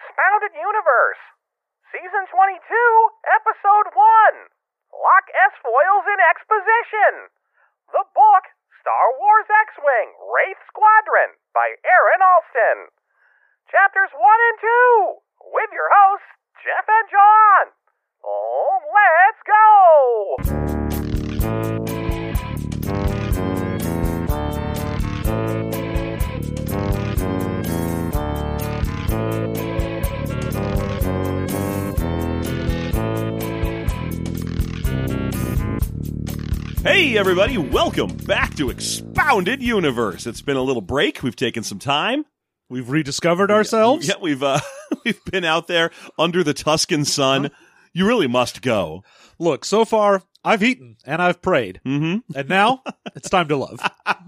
Expounded Universe, Season 22, Episode 1 Lock S Foils in Exposition. The book, Star Wars X Wing Wraith Squadron by Aaron Allston. Chapters 1 and 2 with your hosts, Jeff and John. Oh, let's go! Hey, everybody, welcome back to Expounded Universe. It's been a little break. We've taken some time. We've rediscovered ourselves. Yeah, we've uh, we've been out there under the Tuscan sun. You really must go. Look, so far I've eaten and I've prayed, Mm-hmm. and now it's time to love.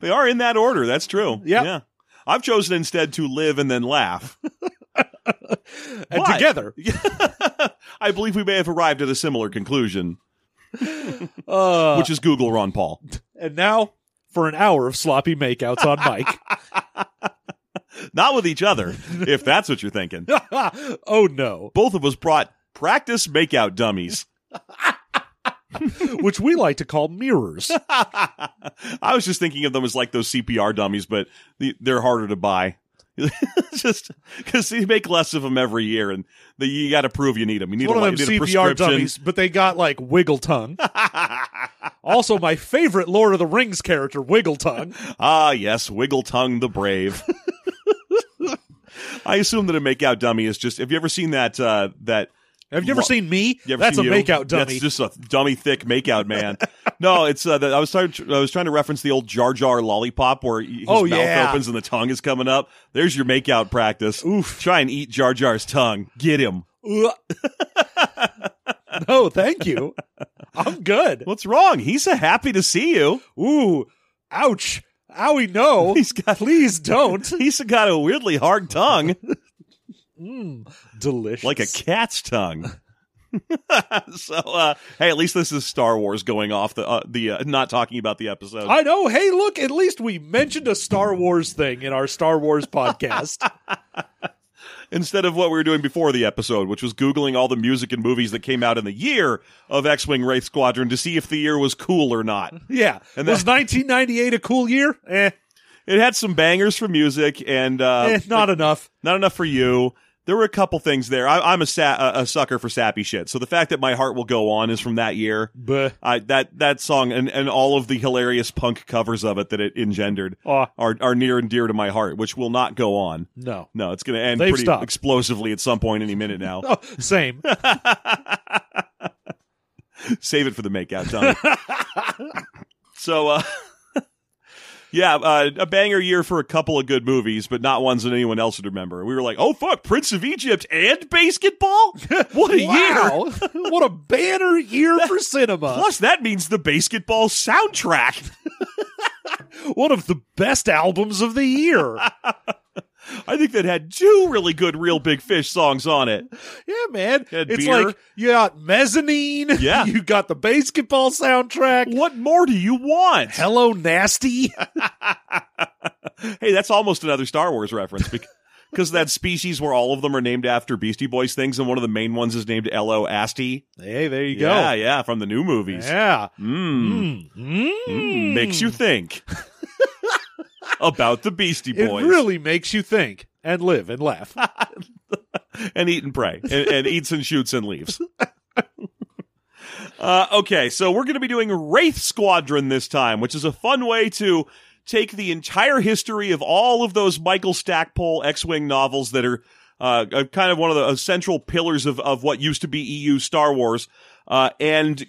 They are in that order. That's true. Yep. Yeah. I've chosen instead to live and then laugh. And together, I believe we may have arrived at a similar conclusion, uh, which is Google Ron Paul. and now for an hour of sloppy makeouts on Mike. Not with each other, if that's what you're thinking. oh no, Both of us brought practice makeout dummies. which we like to call mirrors. I was just thinking of them as like those CPR dummies, but the, they're harder to buy. just because you make less of them every year, and the, you got to prove you need them. You need, One a, of them CPR prescription. dummies, but they got like wiggle tongue. also, my favorite Lord of the Rings character, Wiggle Tongue. ah, yes, Wiggle Tongue the Brave. I assume that a makeout dummy is just. Have you ever seen that? Uh, that Have you ever Lo- seen me? you ever That's a seen you? makeout dummy. That's just a dummy thick makeout man. no, it's. Uh, the, I was trying. I was trying to reference the old Jar Jar lollipop where his Oh, mouth yeah. opens and the tongue is coming up. There's your makeout practice. Oof. Try and eat Jar Jar's tongue. Get him. Ugh. no, thank you. I'm good. What's wrong? He's so happy to see you. Ooh, ouch. Owie, no. He's got Please don't. he's got a weirdly hard tongue, Mm, delicious. like a cat's tongue. so, uh, hey, at least this is Star Wars going off the uh, the uh, not talking about the episode. I know. Hey, look, at least we mentioned a Star Wars thing in our Star Wars podcast. Instead of what we were doing before the episode, which was googling all the music and movies that came out in the year of X-wing Wraith Squadron to see if the year was cool or not. yeah. And Was 1998 a cool year? Eh, It had some bangers for music and uh, eh not enough. not enough for you. There were a couple things there. I, I'm a, sa- a a sucker for sappy shit. So the fact that my heart will go on is from that year. But, I that that song and, and all of the hilarious punk covers of it that it engendered oh, are are near and dear to my heart, which will not go on. no. No, it's going to end They've pretty stopped. explosively at some point any minute now. Oh, same. Save it for the makeout time. so, uh, yeah, uh, a banger year for a couple of good movies, but not ones that anyone else would remember. We were like, oh fuck, Prince of Egypt and BASEketball. What a year! what a banner year for cinema. Plus, that means the BASEketball soundtrack. One of the best albums of the year. I think that had two really good Reel Big Fish songs on it. Yeah, man. Had it's beer. like you got mezzanine. Yeah. you got the BASEketball soundtrack. What more do you want? Hello, nasty. Hey, that's almost another Star Wars reference because that species where all of them are named after Beastie Boys things, and one of the main ones is named L.O. Asti. hey, there you Yeah, go. yeah, yeah, from the new movies. Yeah. Mm. Mm. Mm, Makes you think about the Beastie Boys. It really makes you think and live and laugh. and eat and pray and, and eats and shoots and leaves. uh, okay, so we're going to be doing Wraith Squadron this time, which is a fun way to take the entire history of all of those Michael Stackpole X-Wing novels that are uh, kind of one of the uh, central pillars of, of what used to be EU Star Wars, uh, and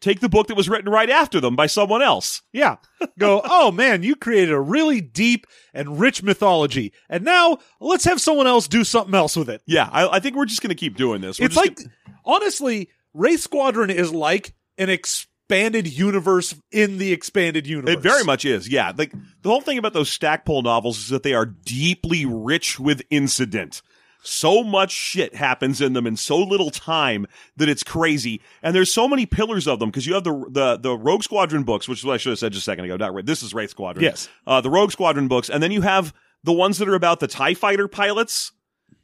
take the book that was written right after them by someone else. yeah. Go, oh man, you created a really deep and rich mythology. And now let's have someone else do something else with it. Yeah, I, I think we're just going to keep doing this. We're it's like, gonna- honestly, Wraith Squadron is like an expanded universe in the expanded universe. It very much is, yeah. Like the whole thing about those Stackpole novels is that they are deeply rich with incident. So much shit happens in them in so little time that it's crazy. And there's so many pillars of them because you have the, the the Rogue Squadron books, which is what I should have said just a second ago. Not right. This is Wraith Squadron. Yes. Uh, the Rogue Squadron books, and then you have the ones that are about the Tie Fighter pilots.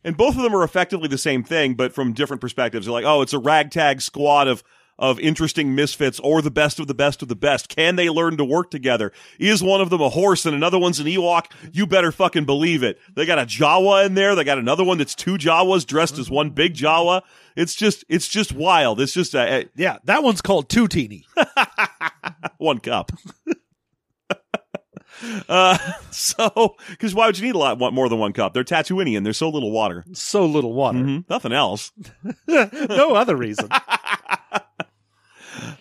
and both of them are effectively the same thing, but from different perspectives. They're like, oh, it's a ragtag squad of of interesting misfits or the best of the best of the best. Can they learn to work together? Is one of them a horse and another one's an Ewok? You better fucking believe it. They got a Jawa in there. They got another one that's two Jawas dressed as one big Jawa. It's just, it's just wild. It's just a, a Yeah, that one's called Two Teeny. one cup. uh, so, cause why would you need a lot want more than one cup? They're Tatooinean. There's so little water. so little water. Mhm. Nothing else. no other reason.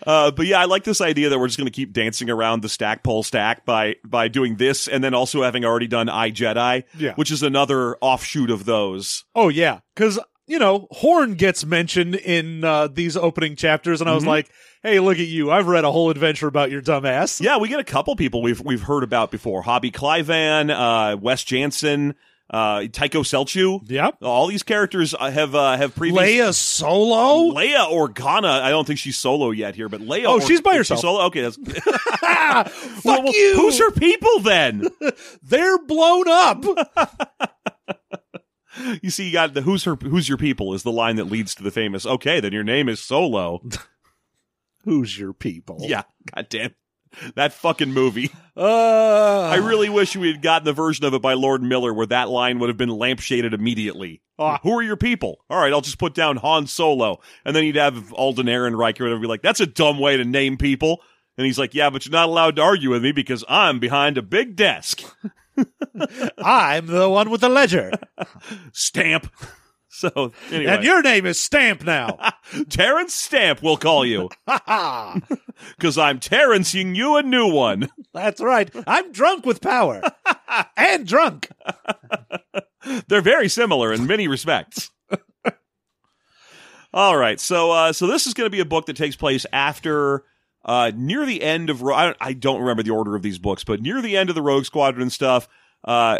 Uh, but yeah, I like this idea that we're just going to keep dancing around the stackpole stack by by doing this, and then also having already done I Jedi, Yeah. which is another offshoot of those. Oh yeah, because you know Horn gets mentioned in uh, these opening chapters, and I was Mhm. like, "Hey, look at you! I've read a whole adventure about your dumbass." Yeah, we get a couple people we've we've heard about before: Hobbie Klivian, uh, Wes Janson, uh, Tycho Celchu. Yep. All these characters uh, have uh, have previous. Leia Solo. Leia Organa. I don't think she's solo yet here, but Leia. Oh, she's by she herself. Solo. Okay, that's Ah, Well, fuck well, you! Who's her people then? They're blown up. you see, you got the who's her who's your people is the line that leads to the famous. Okay, then your name is Solo. Who's your people? yeah, goddamn. That fucking movie. Uh, I really wish we had gotten the version of it by Lord Miller where that line would have been lampshaded immediately. Ah. Who are your people? All right, I'll just put down Han Solo. And then you'd have Alden Ehrenreich or whatever be like, that's a dumb way to name people. And he's like, yeah, but you're not allowed to argue with me because I'm behind a big desk. I'm the one with the ledger, Stamp. So, anyway. and your name is Stamp now. Terence Stamp, we'll call you. Because I'm Terrencing you a new one. That's right. I'm drunk with power, and drunk. They're very similar in many respects. All right, so uh, so this is going to be a book that takes place after uh, near the end of Ro- I don't, I don't remember the order of these books, but near the end of the Rogue Squadron stuff. Uh,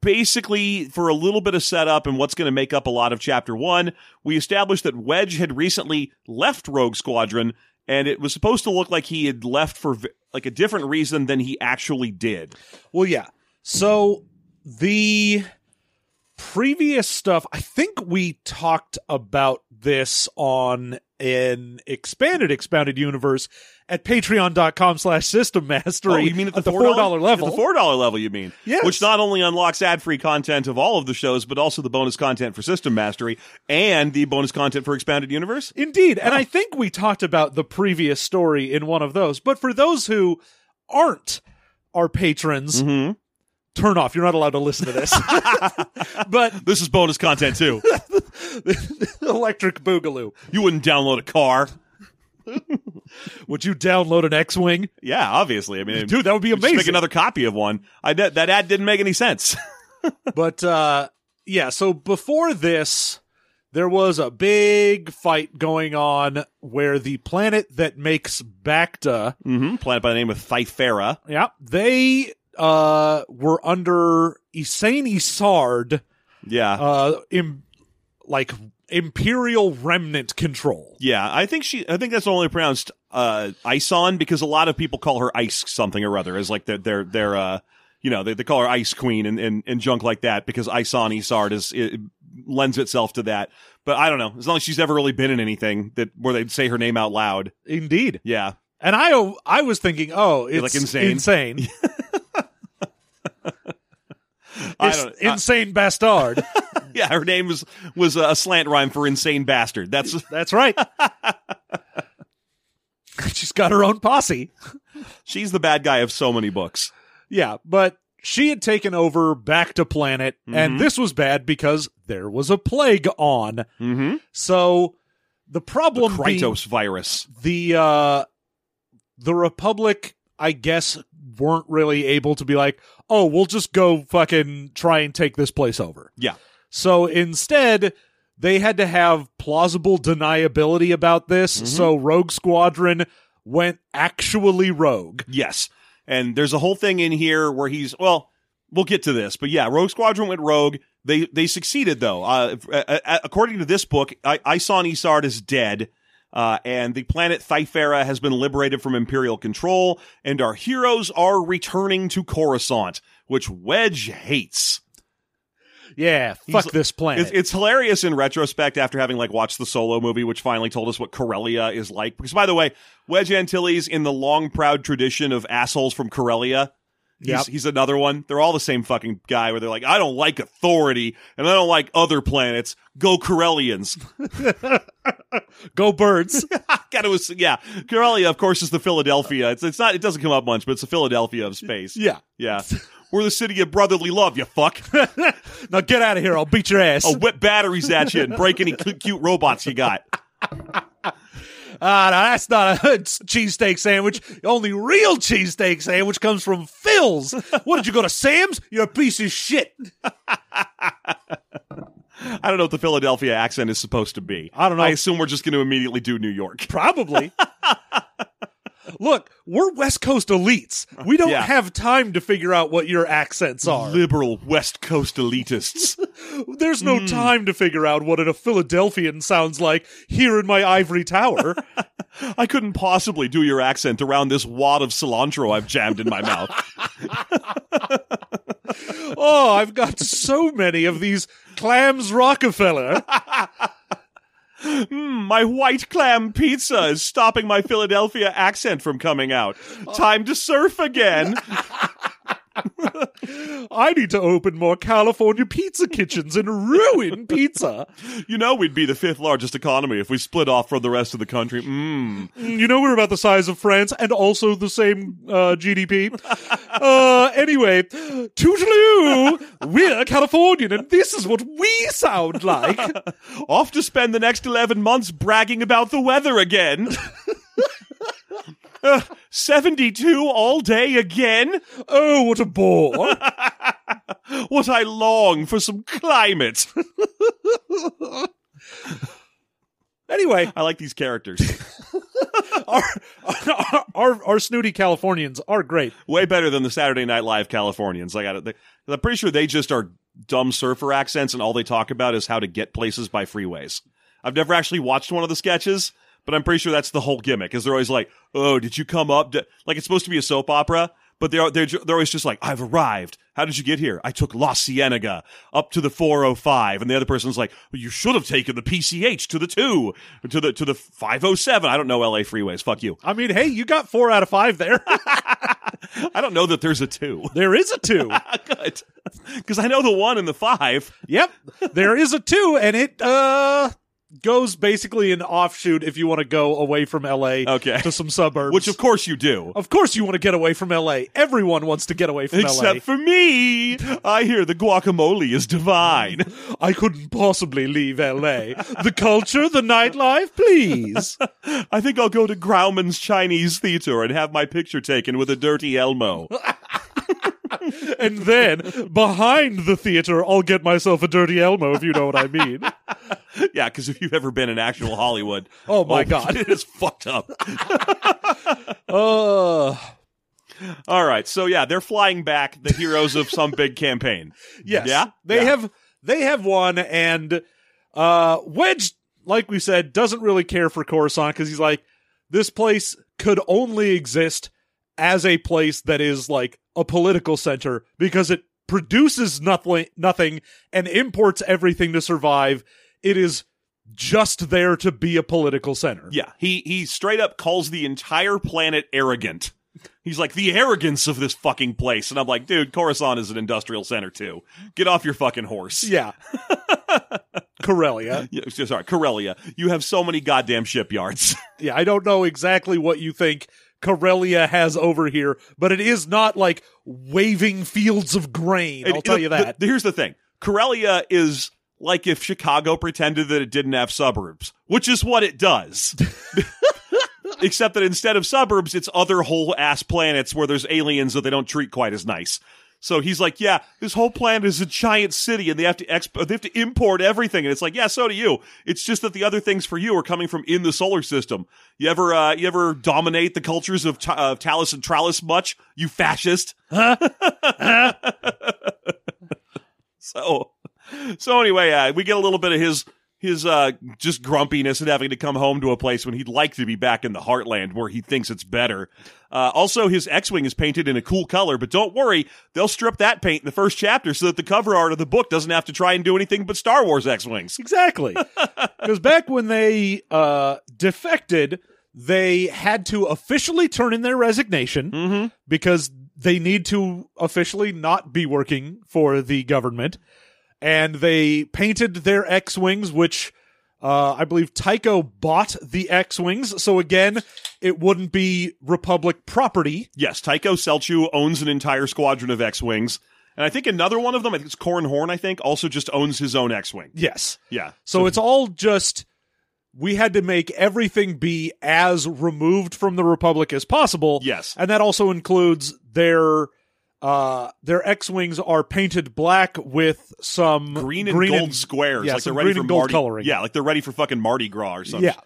basically, for a little bit of setup and what's going to make up a lot of Chapter One, we established that Wedge had recently left Rogue Squadron, and it was supposed to look like he had left for like a different reason than he actually did. Well, yeah. So the previous stuff, I think we talked about this on an expanded expounded universe at patreon.com slash system mastery Oh, you mean at the, four dollar level. At the four dollar level, you mean? Yes. Which not only unlocks ad free content of all of the shows, but also the bonus content for System Mastery and the bonus content for Expanded Universe. Indeed. And Oh. I think we talked about the previous story in one of those. But for those who aren't our patrons, Mm-hmm. Turn off. You're not allowed to listen to this. but This is bonus content too. Electric Boogaloo. you wouldn't download a car. Would you download an X Wing? Yeah, obviously. I mean, Dude, that would be just make amazing. another copy of one. I that that ad didn't make any sense. But uh yeah, so before this there was a big fight going on where the planet that makes Bacta, mm-hmm. Planet by the name of Thyferra. yeah, they uh were under Ysanne Isard Yeah. uh im- like imperial remnant control. Yeah, I think she. I think that's only pronounced uh, Ison because a lot of people call her Ice something or other as like their their their uh, you know they, they call her Ice Queen and, and and junk like that because Ison Isard is it lends itself to that. But I don't know as long as she's ever really been in anything that where they'd say her name out loud. Indeed. Yeah, And I I was thinking, oh, it's like insane? insane. I don't. I- insane bastard. yeah, her name was was a slant rhyme for insane bastard. That's That's right. She's got her own posse. she's the bad guy of so many books. Yeah, but she had taken over Bacta planet, Mhm. and this was bad because there was a plague on. Mm-hmm. So the The problem being Krytos virus. the uh the Republic, I guess, weren't really able to be like, oh, we'll just go fucking try and take this place over. Yeah. So instead, they had to have plausible deniability about this. Mhm. So Rogue Squadron went actually rogue. Yes. And there's a whole thing in here where he's well, we'll get to this, but yeah, Rogue Squadron went rogue. They they succeeded though. Uh, according to this book, I- Ison Isard is dead, uh, and the planet Thyferra has been liberated from Imperial control, and our heroes are returning to Coruscant, which Wedge hates. Yeah, fuck He's- this planet. It's, it's hilarious in retrospect after having like watched the solo movie, which finally told us what Corellia is like. Because by the way, Wedge Antilles in the long proud tradition of assholes from Corellia. He's, Yep. he's another one. They're all the same fucking guy where they're like, I don't like authority and I don't like other planets. Go Corellians. Go birds. God, it was, yeah. Corellia, of course, is the Philadelphia. It's, it's not, it doesn't come up much, but it's the Philadelphia of space. yeah. Yeah. We're the city of brotherly love, you fuck. Now get out of here. I'll beat your ass. I'll whip batteries at you and break any cute, cute robots you got. Ah, no, that's not a cheesesteak sandwich. The only real cheesesteak sandwich comes from Phil's. What did you go to Sam's? You're a piece of shit. I don't know what the Philadelphia accent is supposed to be. I don't know. I assume we're just going to immediately do New York. Probably. Look, we're West Coast elites. We don't Yeah. have time to figure out what your accents are. Liberal West Coast elitists. There's no hmm. time to figure out what a Philadelphian sounds like here in my ivory tower. I couldn't possibly do your accent around this wad of cilantro I've jammed in my mouth. oh, I've got so many of these clams Rockefeller. Hmm, my white clam pizza is stopping my Philadelphia accent from coming out. Time to surf again. I need to open more California pizza kitchens and ruin pizza. You know we'd be the fifth largest economy if we split off from the rest of the country. Mmm. Mm, You know we're about the size of France and also the same uh, GDP. uh, anyway, toodaloo! We're Californian and this is what we sound like. Off to spend the next 11 months bragging about the weather again. Uh, 72 all day again? Oh, what a bore. What I long for some climate. Anyway, I like these characters. our, our, our, our snooty Californians are great. Way better than the Saturday Night Live Californians. I got it. I'm pretty sure they just are dumb surfer accents and all they talk about is how to get places by freeways. I've never actually watched one of the sketches, but I'm pretty sure that's the whole gimmick. Is they're always like, "Oh, did you come up?" To-? Like it's supposed to be a soap opera, but they're they're they're always just like, "I've arrived. How did you get here? I took La Cienega up to the 405." And the other person's like, well, "You should have taken the PCH to the 2 to the to the 507." I don't know LA freeways. Fuck you. I mean, hey, you got four out of five there. I don't know that there's a 2. there is a two. Good. Because I know the 1 and the 5. Yep, there is a two, and it uh goes basically an offshoot if you want to go away from LA Okay. to some suburbs. Which of course you do. of course you want to get away from LA. Everyone wants to get away from Except LA. Except for me. I hear the guacamole is divine. I couldn't possibly leave LA. The culture, the nightlife, please. I think I'll go to Grauman's Chinese Theater and have my picture taken with a dirty Elmo. And then behind the theater, I'll get myself a dirty Elmo, if you know what I mean. yeah, because if you've ever been in actual Hollywood, Oh my God. it is fucked up. Uh, All right, so yeah, they're flying back, the heroes of some big campaign. yes. Yeah? They Yeah. have they have won and uh Wedge, like we said, doesn't really care for Coruscant because he's like, this place could only exist as a place that is like a political center because it produces nothing nothing and imports everything to survive. It is just there to be a political center. Yeah, he he straight up calls the entire planet arrogant. He's like the arrogance of this fucking place, and I'm like, dude, Coruscant is an industrial center too. Get off your fucking horse. Yeah. Corellia. Yeah, sorry, Corellia. You have so many goddamn shipyards. Yeah, I don't know exactly what you think Corellia has over here, but it is not like waving fields of grain. I'll And tell you that. the- here's the thing: Corellia is like if Chicago pretended that it didn't have suburbs, which is what it does. Except that instead of suburbs, it's other whole ass planets where there's aliens that they don't treat quite as nice. So he's like, yeah, this whole planet is a giant city, and they have to exp- they have to import everything. And it's like, yeah, so do you. It's just that the other things for you are coming from in the solar system. You ever uh, you ever dominate the cultures of of Talus and Tralus much? You fascist. So, so anyway, uh, we get a little bit of his his uh just grumpiness and having to come home to a place when he'd like to be back in the heartland where he thinks it's better. Uh, also, his X-wing is painted in a cool color, but don't worry, they'll strip that paint in the first chapter so that the cover art of the book doesn't have to try and do anything but Star Wars X-wings. Exactly. Because back when they uh, defected, they had to officially turn in their resignation Mm-hmm. because they need to officially not be working for the government. And they painted their X Wings, which uh, I believe Tycho bought the X Wings. So again, it wouldn't be Republic property. Yes, Tycho Celchu owns an entire squadron of X-wings, and I think another one of them, I think it's Corran Horn, I think, also just owns his own X-wing. Yes. Yeah. So it's all just we had to make everything be as removed from the Republic as possible. Yes. And that also includes their uh their X-wings are painted black with some green and gold squares, yeah, like they're ready green for and gold Mardi. coloring. Yeah, like they're ready for fucking Mardi Gras or something. Yeah.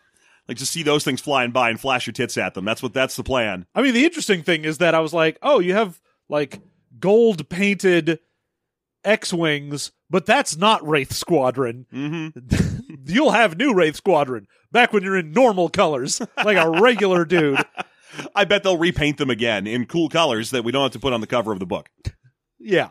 Like just see those things flying by and flash your tits at them. That's what that's the plan. I mean, the interesting thing is that I was like, oh, you have like gold painted X-wings, but that's not Wraith Squadron. Mm-hmm. You'll have new Wraith Squadron back when you're in normal colors, like a regular dude. I bet they'll repaint them again in cool colors that we don't have to put on the cover of the book. Yeah.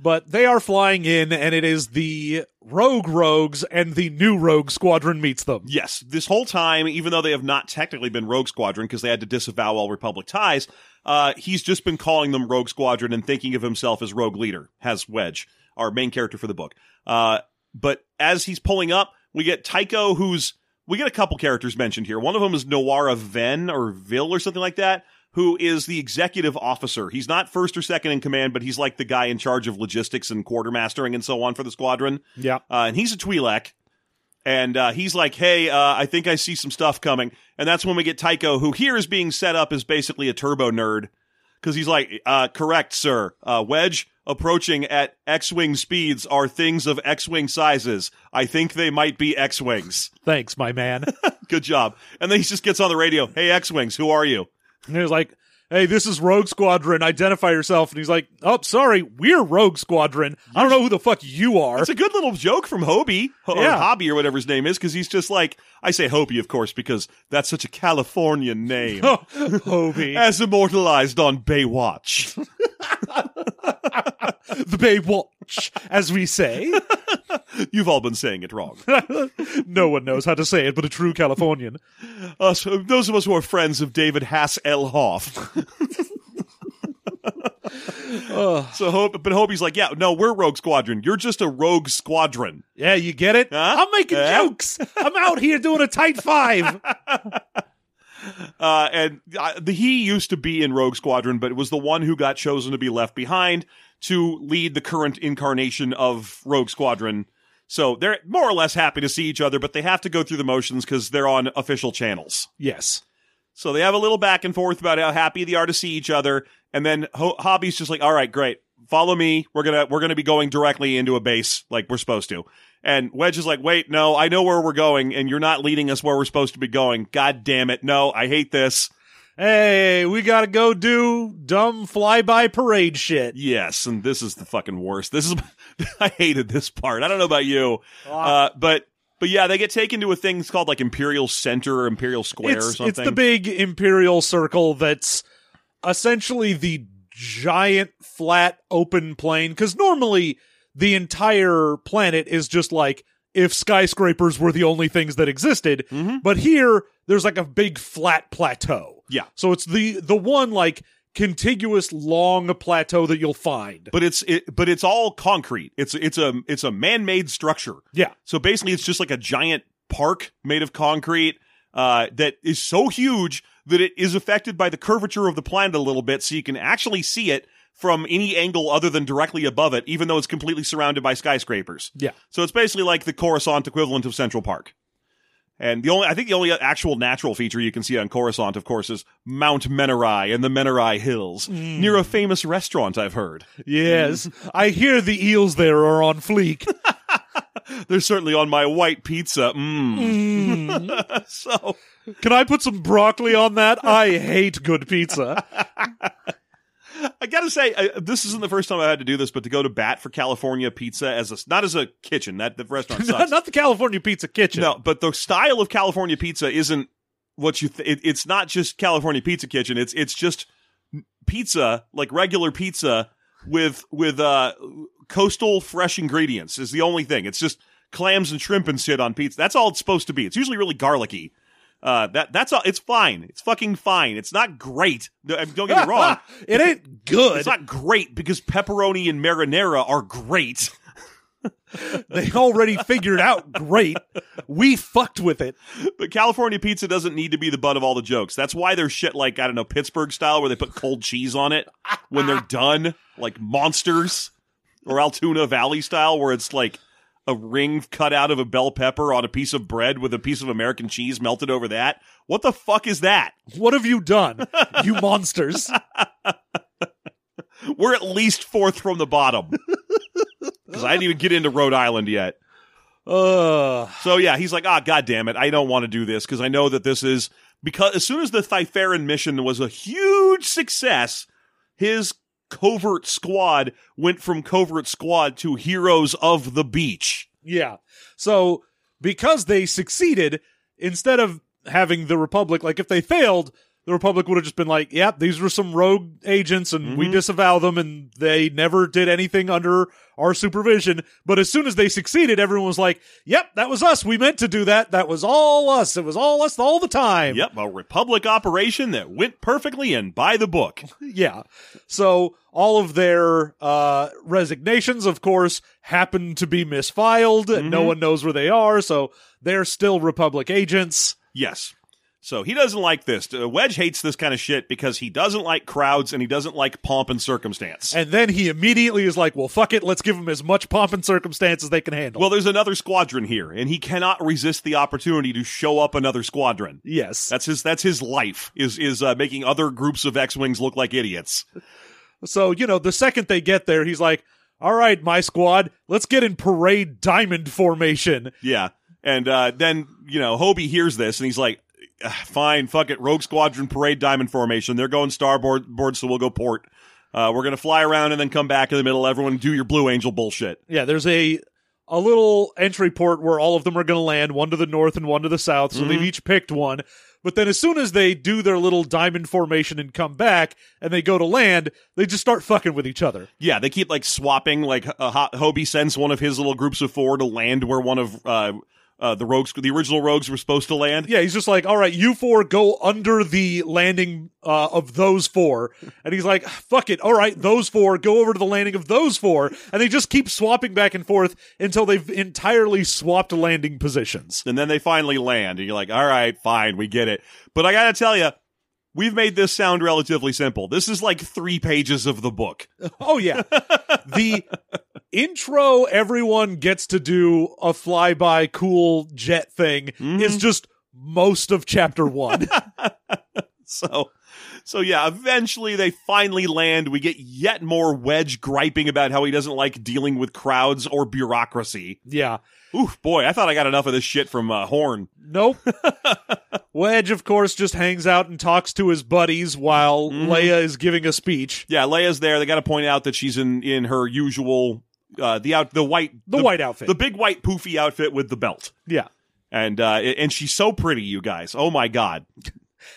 But they are flying in, and it is the Rogue Rogues and the new Rogue Squadron meets them. Yes, this whole time, even though they have not technically been Rogue Squadron because they had to disavow all Republic ties, uh, he's just been calling them Rogue Squadron and thinking of himself as Rogue Leader, has Wedge, our main character for the book. Uh, but as he's pulling up, we get Tycho, who's we get a couple characters mentioned here. One of them is Nawara Ven or Vil or something like that, who is the executive officer. He's not first or second in command, but he's like the guy in charge of logistics and quartermastering and so on for the squadron. Yeah. Uh, and he's a Twi'lek. And uh, he's like, hey, uh, I think I see some stuff coming. And that's when we get Tycho, who here is being set up as basically a turbo nerd. Because he's like, uh, correct, sir. Uh, Wedge approaching at X-Wing speeds are things of X-Wing sizes. I think they might be X-Wings. Thanks, my man. Good job. And then he just gets on the radio, hey, X-Wings, who are you? and he's like, hey, this is Rogue Squadron. Identify yourself. And he's like, oh, sorry, we're Rogue Squadron. I don't know who the fuck you are. It's a good little joke from Hobie, or Yeah. Hobbie, or whatever his name is, because he's just like, I say Hobie, of course, because that's such a Californian name. Hobie. as immortalized on Baywatch. The Baywatch, as we say. You've all been saying it wrong. no one knows how to say it but a true Californian. Us, uh, those of us who are friends of David Hass L. Hoff. so, Hope, but Hobie's like, yeah, no, we're Rogue Squadron. You're just a Rogue Squadron. Yeah, you get it? Huh? I'm making Huh? jokes. I'm out here doing a tight five. Uh, and uh, the, he used to be in Rogue Squadron, but was the one who got chosen to be left behind to lead the current incarnation of Rogue Squadron. So they're more or less happy to see each other, but they have to go through the motions because they're on official channels. yes. So they have a little back and forth about how happy they are to see each other, and then Ho- Hobbie's just like, "All right, great, follow me. We're gonna we're gonna be going directly into a base like we're supposed to." And Wedge is like, "Wait, no, I know where we're going, and you're not leading us where we're supposed to be going. God damn it, no, I hate this." Hey, we gotta go do dumb flyby parade shit. Yes, and this is the fucking worst. This is I hated this part. I don't know about you, Ah. uh, but but yeah, they get taken to a thing that's called like Imperial Center or Imperial Square or It's, something. it's the big imperial circle that's essentially the giant flat open plain. Because normally the entire planet is just like if skyscrapers were the only things that existed. Mhm. But here, there's like a big flat plateau. Yeah. So it's the the one like contiguous long plateau that you'll find. but it's it, but it's all concrete. It's it's a it's a man made structure. Yeah. So basically, it's just like a giant park made of concrete uh, that is so huge that it is affected by the curvature of the planet a little bit, so you can actually see it from any angle other than directly above it, even though it's completely surrounded by skyscrapers. Yeah. So it's basically like the Coruscant equivalent of Central Park. And the only, I think the only actual natural feature you can see on Coruscant, of course, is Mount Manarai and the Manarai Hills, near a famous restaurant I've heard. Yes. I hear the eels there are on fleek. They're certainly on my white pizza. Mm. so, Can I put some broccoli on that? I hate good pizza. I gotta say, I, this isn't the first time I had to do this, but to go to bat for California pizza as a not as a kitchen that the restaurant not, sucks. not the California Pizza Kitchen. no, but the style of California pizza isn't what you. Th- it, it's not just California Pizza Kitchen. It's it's just pizza like regular pizza with with uh coastal fresh ingredients is the only thing. It's just clams and shrimp and shit on pizza. That's all it's supposed to be. It's usually really garlicky. Uh, that that's all. It's fine. It's fucking fine. It's not great. Don't get me wrong. it ain't good. It's not great because pepperoni and marinara are great. they already figured out great. We fucked with it. But California pizza doesn't need to be the butt of all the jokes. That's why there's shit like, I don't know, Pittsburgh style where they put cold cheese on it when they're done, like monsters, or Altoona Valley style where it's like a ring cut out of a bell pepper on a piece of bread with a piece of American cheese melted over that. What the fuck is that? What have you done, you monsters? We're at least fourth from the bottom. Because I didn't even get into Rhode Island yet. Uh, So yeah, he's like, ah, god damn it, I don't want to do this because I know that this is because as soon as the Thyferran mission was a huge success, his covert squad went from covert squad to heroes of the beach. yeah. So because they succeeded, instead of having the Republic, like if they failed, the Republic would have just been like, yep, these were some rogue agents and we Mhm. disavow them and they never did anything under our supervision. But as soon as they succeeded, everyone was like, yep, that was us. We meant to do that. That was all us. It was all us all the time. Yep, a Republic operation that went perfectly and by the book. Yeah. So all of their uh, resignations, of course, happen to be misfiled. and No Mhm. one knows where they are. So they're still Republic agents. Yes. So he doesn't like this. Uh, Wedge hates this kind of shit because he doesn't like crowds and he doesn't like pomp and circumstance. And then he immediately is like, well, fuck it. Let's give them as much pomp and circumstance as they can handle. Well, there's another squadron here, and he cannot resist the opportunity to show up another squadron. yes. That's his. That's his life. Is is uh, making other groups of X-wings look like idiots. So, you know, the second they get there, he's like, all right, my squad, let's get in parade diamond formation. Yeah, and uh, then you know Hobie hears this, and he's like, "Ah, "Fine, fuck it. Rogue Squadron parade diamond formation. They're going starboard, board, so we'll go port. Uh, we're gonna fly around and then come back in the middle. Everyone do your Blue Angel bullshit. Yeah, there's a a little entry port where all of them are going to land, one to the north and one to the south. So they've each picked one. But then as soon as they do their little diamond formation and come back and they go to land, they just start fucking with each other. Yeah, they keep like swapping. Like uh, Ho- Hobie sends one of his little groups of four to land where one of uh, uh, the rogues, the original rogues, were supposed to land. Yeah, he's just like, all right, you four go under the landing uh, of those four. And he's like, fuck it. All right, those four go over to the landing of those four. And they just keep swapping back and forth until they've entirely swapped landing positions. and then they finally land, and you're like, all right, fine, we get it. But I gotta tell you, we've made this sound relatively simple. This is like three pages of the book. Oh yeah. the intro everyone gets to do a flyby cool jet thing is just most of chapter 1. So, so yeah, eventually they finally land. We get yet more Wedge griping about how he doesn't like dealing with crowds or bureaucracy. yeah. Oof, boy, I thought I got enough of this shit from uh, Horn. Nope. Wedge of course just hangs out and talks to his buddies while Mhm. Leia is giving a speech. Yeah, Leia's there. They got to point out that she's in in her usual uh the out the white The, white outfit. the big white poofy outfit with the belt. yeah. And uh and she's so pretty, you guys. Oh my god.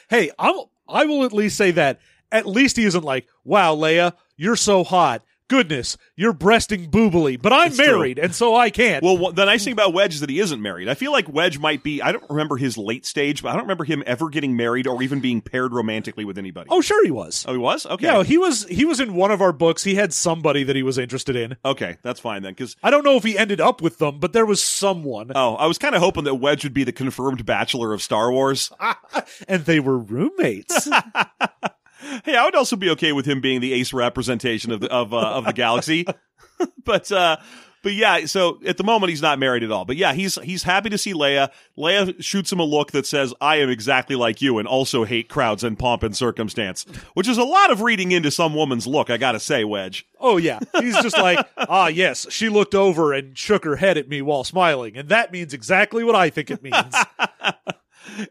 Hey, I'm I will at least say that at least he isn't like, "Wow, Leia, you're so hot. Goodness, you're breasting boobily." But I'm It's true. married and so I can't. Well, the nice thing about Wedge is that he isn't married. I feel like Wedge might be. I don't remember his late stage, but I don't remember him ever getting married or even being paired romantically with anybody. oh, sure he was. Oh, he was. Okay. Yeah, he was he was in one of our books. He had somebody that he was interested in. Okay, that's fine then. Because I don't know if he ended up with them, but there was someone, oh, I was kind of hoping that Wedge would be the confirmed bachelor of Star Wars. and they were roommates. hey, I would also be okay with him being the ace representation of the of uh, of the galaxy. but uh but yeah, so at the moment he's not married at all. But yeah, he's he's happy to see Leia. Leia shoots him a look that says, "I am exactly like you and also hate crowds and pomp and circumstance," which is a lot of reading into some woman's look. I got to say, Wedge. oh yeah, he's just like, ah, yes. She looked over and shook her head at me while smiling, and that means exactly what I think it means.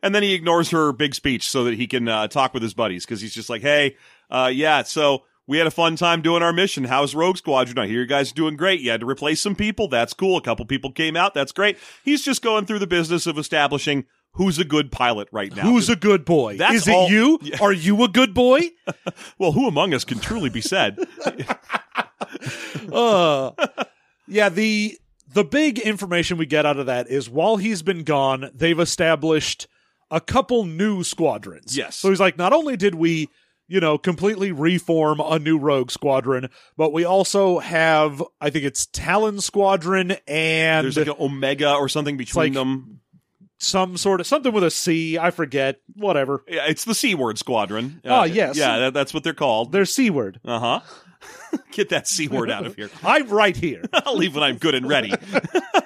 And then he ignores her big speech so that he can uh, talk with his buddies because he's just like, "Hey, uh, yeah, so." we had a fun time doing our mission. How's Rogue Squadron? I hear you guys are doing great. You had to replace some people. That's cool. A couple people came out. That's great. He's just going through the business of establishing who's a good pilot right now. Who's a good boy? That's Is it you? Are you a good boy? well, who among us can truly be said? uh, yeah, the the big information we get out of that is while he's been gone, they've established a couple new squadrons. Yes. So he's like, not only did we, you know, completely reform a new rogue squadron, but we also have, I think it's Talon Squadron and There's like an Omega or something between like- them. some sort of something with a C. I forget. Whatever. Yeah, it's the C word squadron. Ah, yes. Yeah, that, that's what they're called. There's C word. Uh huh. Get that C word out of here. I'm right here. I'll leave when I'm good and ready.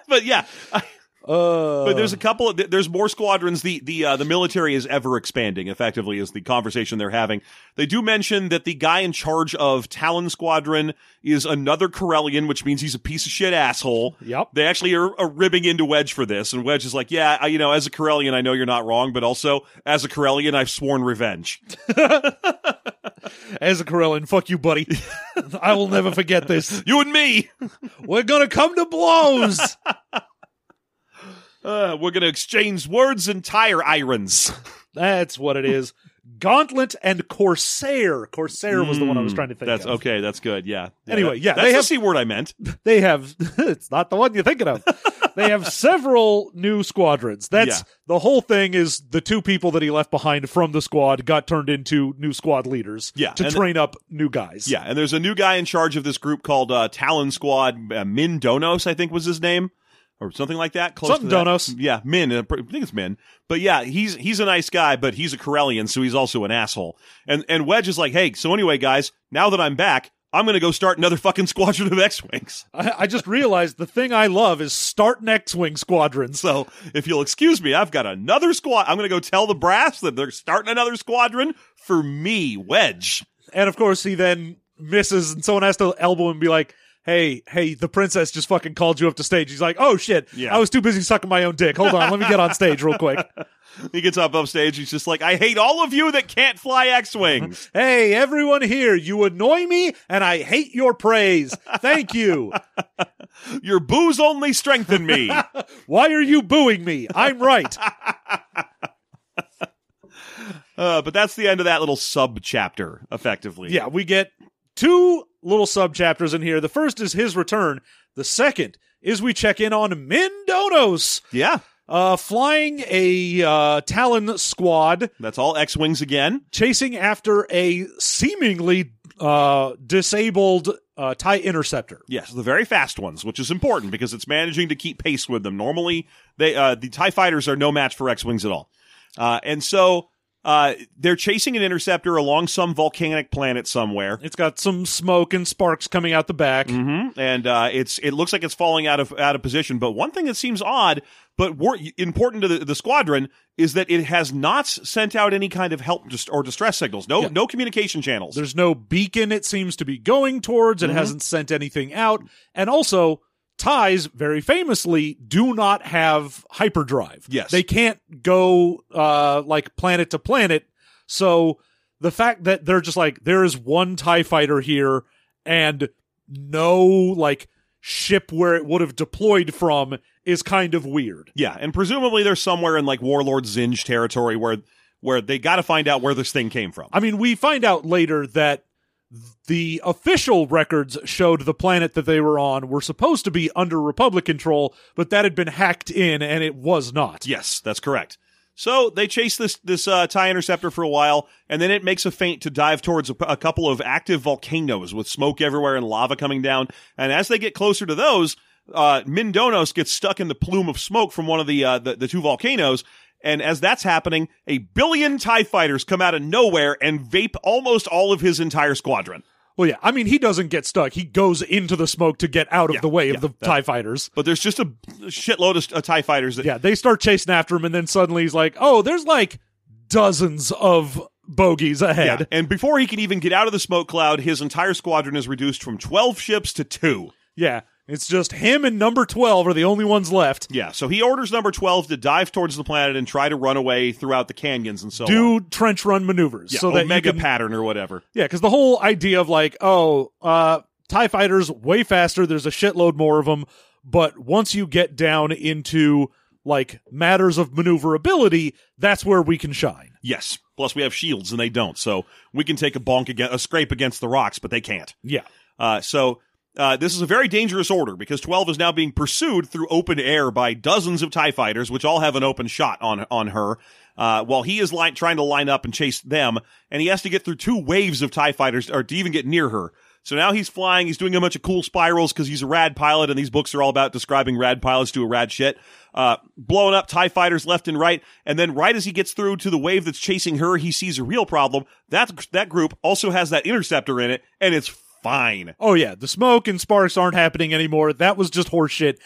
but yeah, I- Uh, but there's a couple of there's more squadrons. The the uh, the military is ever expanding. Effectively, is the conversation they're having. They do mention that the guy in charge of Talon Squadron is another Corellian, which means he's a piece of shit asshole. Yep. They actually are, are ribbing into Wedge for this, and Wedge is like, "Yeah, I, you know, as a Corellian, I know you're not wrong, but also as a Corellian, I've sworn revenge." As a Corellian, fuck you, buddy. I will never forget this. You and me. We're gonna come to blows. Uh, we're gonna exchange words and tire irons. That's what it is. Gauntlet and Corsair. Corsair was the one I was trying to think That's of. okay. That's good. Yeah. Anyway, yeah, That's they the have- c word I meant. They have. it's not the one you're thinking of. They have several new squadrons. That's Yeah. the whole thing. Is the two people that he left behind from the squad got turned into new squad leaders. Yeah, to train up new guys. Yeah, and there's a new guy in charge of this group called uh, Talon Squad. Uh, Myn Donos, I think, was his name, or something like that. Close Something to that. Donos. Yeah, Myn. uh, I think it's Myn. But yeah, he's he's a nice guy, but he's a Corellian, so he's also an asshole. And and Wedge is like, hey, so anyway, guys, now that I'm back, I'm gonna go start another fucking squadron of X-wings. I, I just realized the thing I love is starting X-wing squadron. So if you'll excuse me, I've got another squad. I'm gonna go tell the brass that they're starting another squadron for me, Wedge. And of course, he then misses, and someone has to elbow him and be like, "Hey, hey, the princess just fucking called you up to stage." He's like, "Oh shit, Yeah. I was too busy sucking my own dick. Hold on, let me get on stage real quick." He gets up upstage. He's just like, I hate all of you that can't fly X-wings. hey, everyone here, you annoy me, and I hate your praise. Thank you. Your booze only strengthen me. Why are you booing me? I'm right. Uh, but that's the end of that little sub chapter, effectively. Yeah, we get two little sub chapters in here. The first is his return. The second is we check in on Myn Donos. Yeah. Uh, flying a uh, Talon squad That's all X Wings again. chasing after a seemingly uh, disabled uh, TIE interceptor. Yes, the very fast ones, which is important because it's managing to keep pace with them. Normally, they uh, the TIE fighters are no match for X Wings at all. Uh, and so uh, they're chasing an interceptor along some volcanic planet somewhere. It's got some smoke and sparks coming out the back. hmm And uh, it's it looks like it's falling out of out of position. But one thing that seems odd, but wor- important to the, the squadron, is that it has not sent out any kind of help dist- or distress signals. No, Yeah. no communication channels. There's no beacon it seems to be going towards. It Mhm. hasn't sent anything out. And also, ties very famously do not have hyperdrive. Yes. They can't go uh like planet to planet. So the fact that they're just like there is one tie fighter here and no like ship where it would have deployed from is kind of weird. yeah, and presumably they're somewhere in like Warlord Zsinj territory where where they got to find out where this thing came from. I mean, we find out later that the official records showed the planet that they were on were supposed to be under Republic control, but that had been hacked in and it was not. Yes, that's correct. So they chase this this uh, tie interceptor for a while, and then it makes a feint to dive towards a, a couple of active volcanoes with smoke everywhere and lava coming down. And as they get closer to those, uh, Myn Donos gets stuck in the plume of smoke from one of the, uh, the the two volcanoes. And as that's happening, a billion TIE fighters come out of nowhere and vape almost all of his entire squadron. Well, yeah, I mean, he doesn't get stuck. He goes into the smoke to get out of Yeah, the way yeah, of the that- TIE fighters. But there's just a shitload of uh, TIE fighters that Yeah, they start chasing after him, and then suddenly he's like, oh, there's like dozens of bogies ahead. Yeah, and before he can even get out of the smoke cloud, his entire squadron is reduced from 12 ships to two. Yeah. It's just him and number 12 are the only ones left. Yeah, so he orders number 12 to dive towards the planet and try to run away throughout the canyons and so on. Do trench run maneuvers Yeah, so that can, pattern or whatever. Yeah, because the whole idea of like, oh, uh, TIE fighters way faster, there's a shitload more of them. But once you get down into like matters of maneuverability, that's where we can shine. Yes. Plus we have shields and they don't. So we can take a bonk against a scrape against the rocks, but they can't. Yeah. Uh, so uh, this is a very dangerous order because 12 is now being pursued through open air by dozens of TIE fighters, which all have an open shot on, on her. Uh, while he is li- trying to line up and chase them, and he has to get through two waves of TIE fighters or to even get near her. So now he's flying, he's doing a bunch of cool spirals because he's a rad pilot, and these books are all about describing rad pilots do a rad shit. Uh, blowing up TIE fighters left and right, and then right as he gets through to the wave that's chasing her, he sees a real problem. That, that group also has that interceptor in it, and it's fine. Oh yeah, the smoke and sparks aren't happening anymore. That was just horseshit.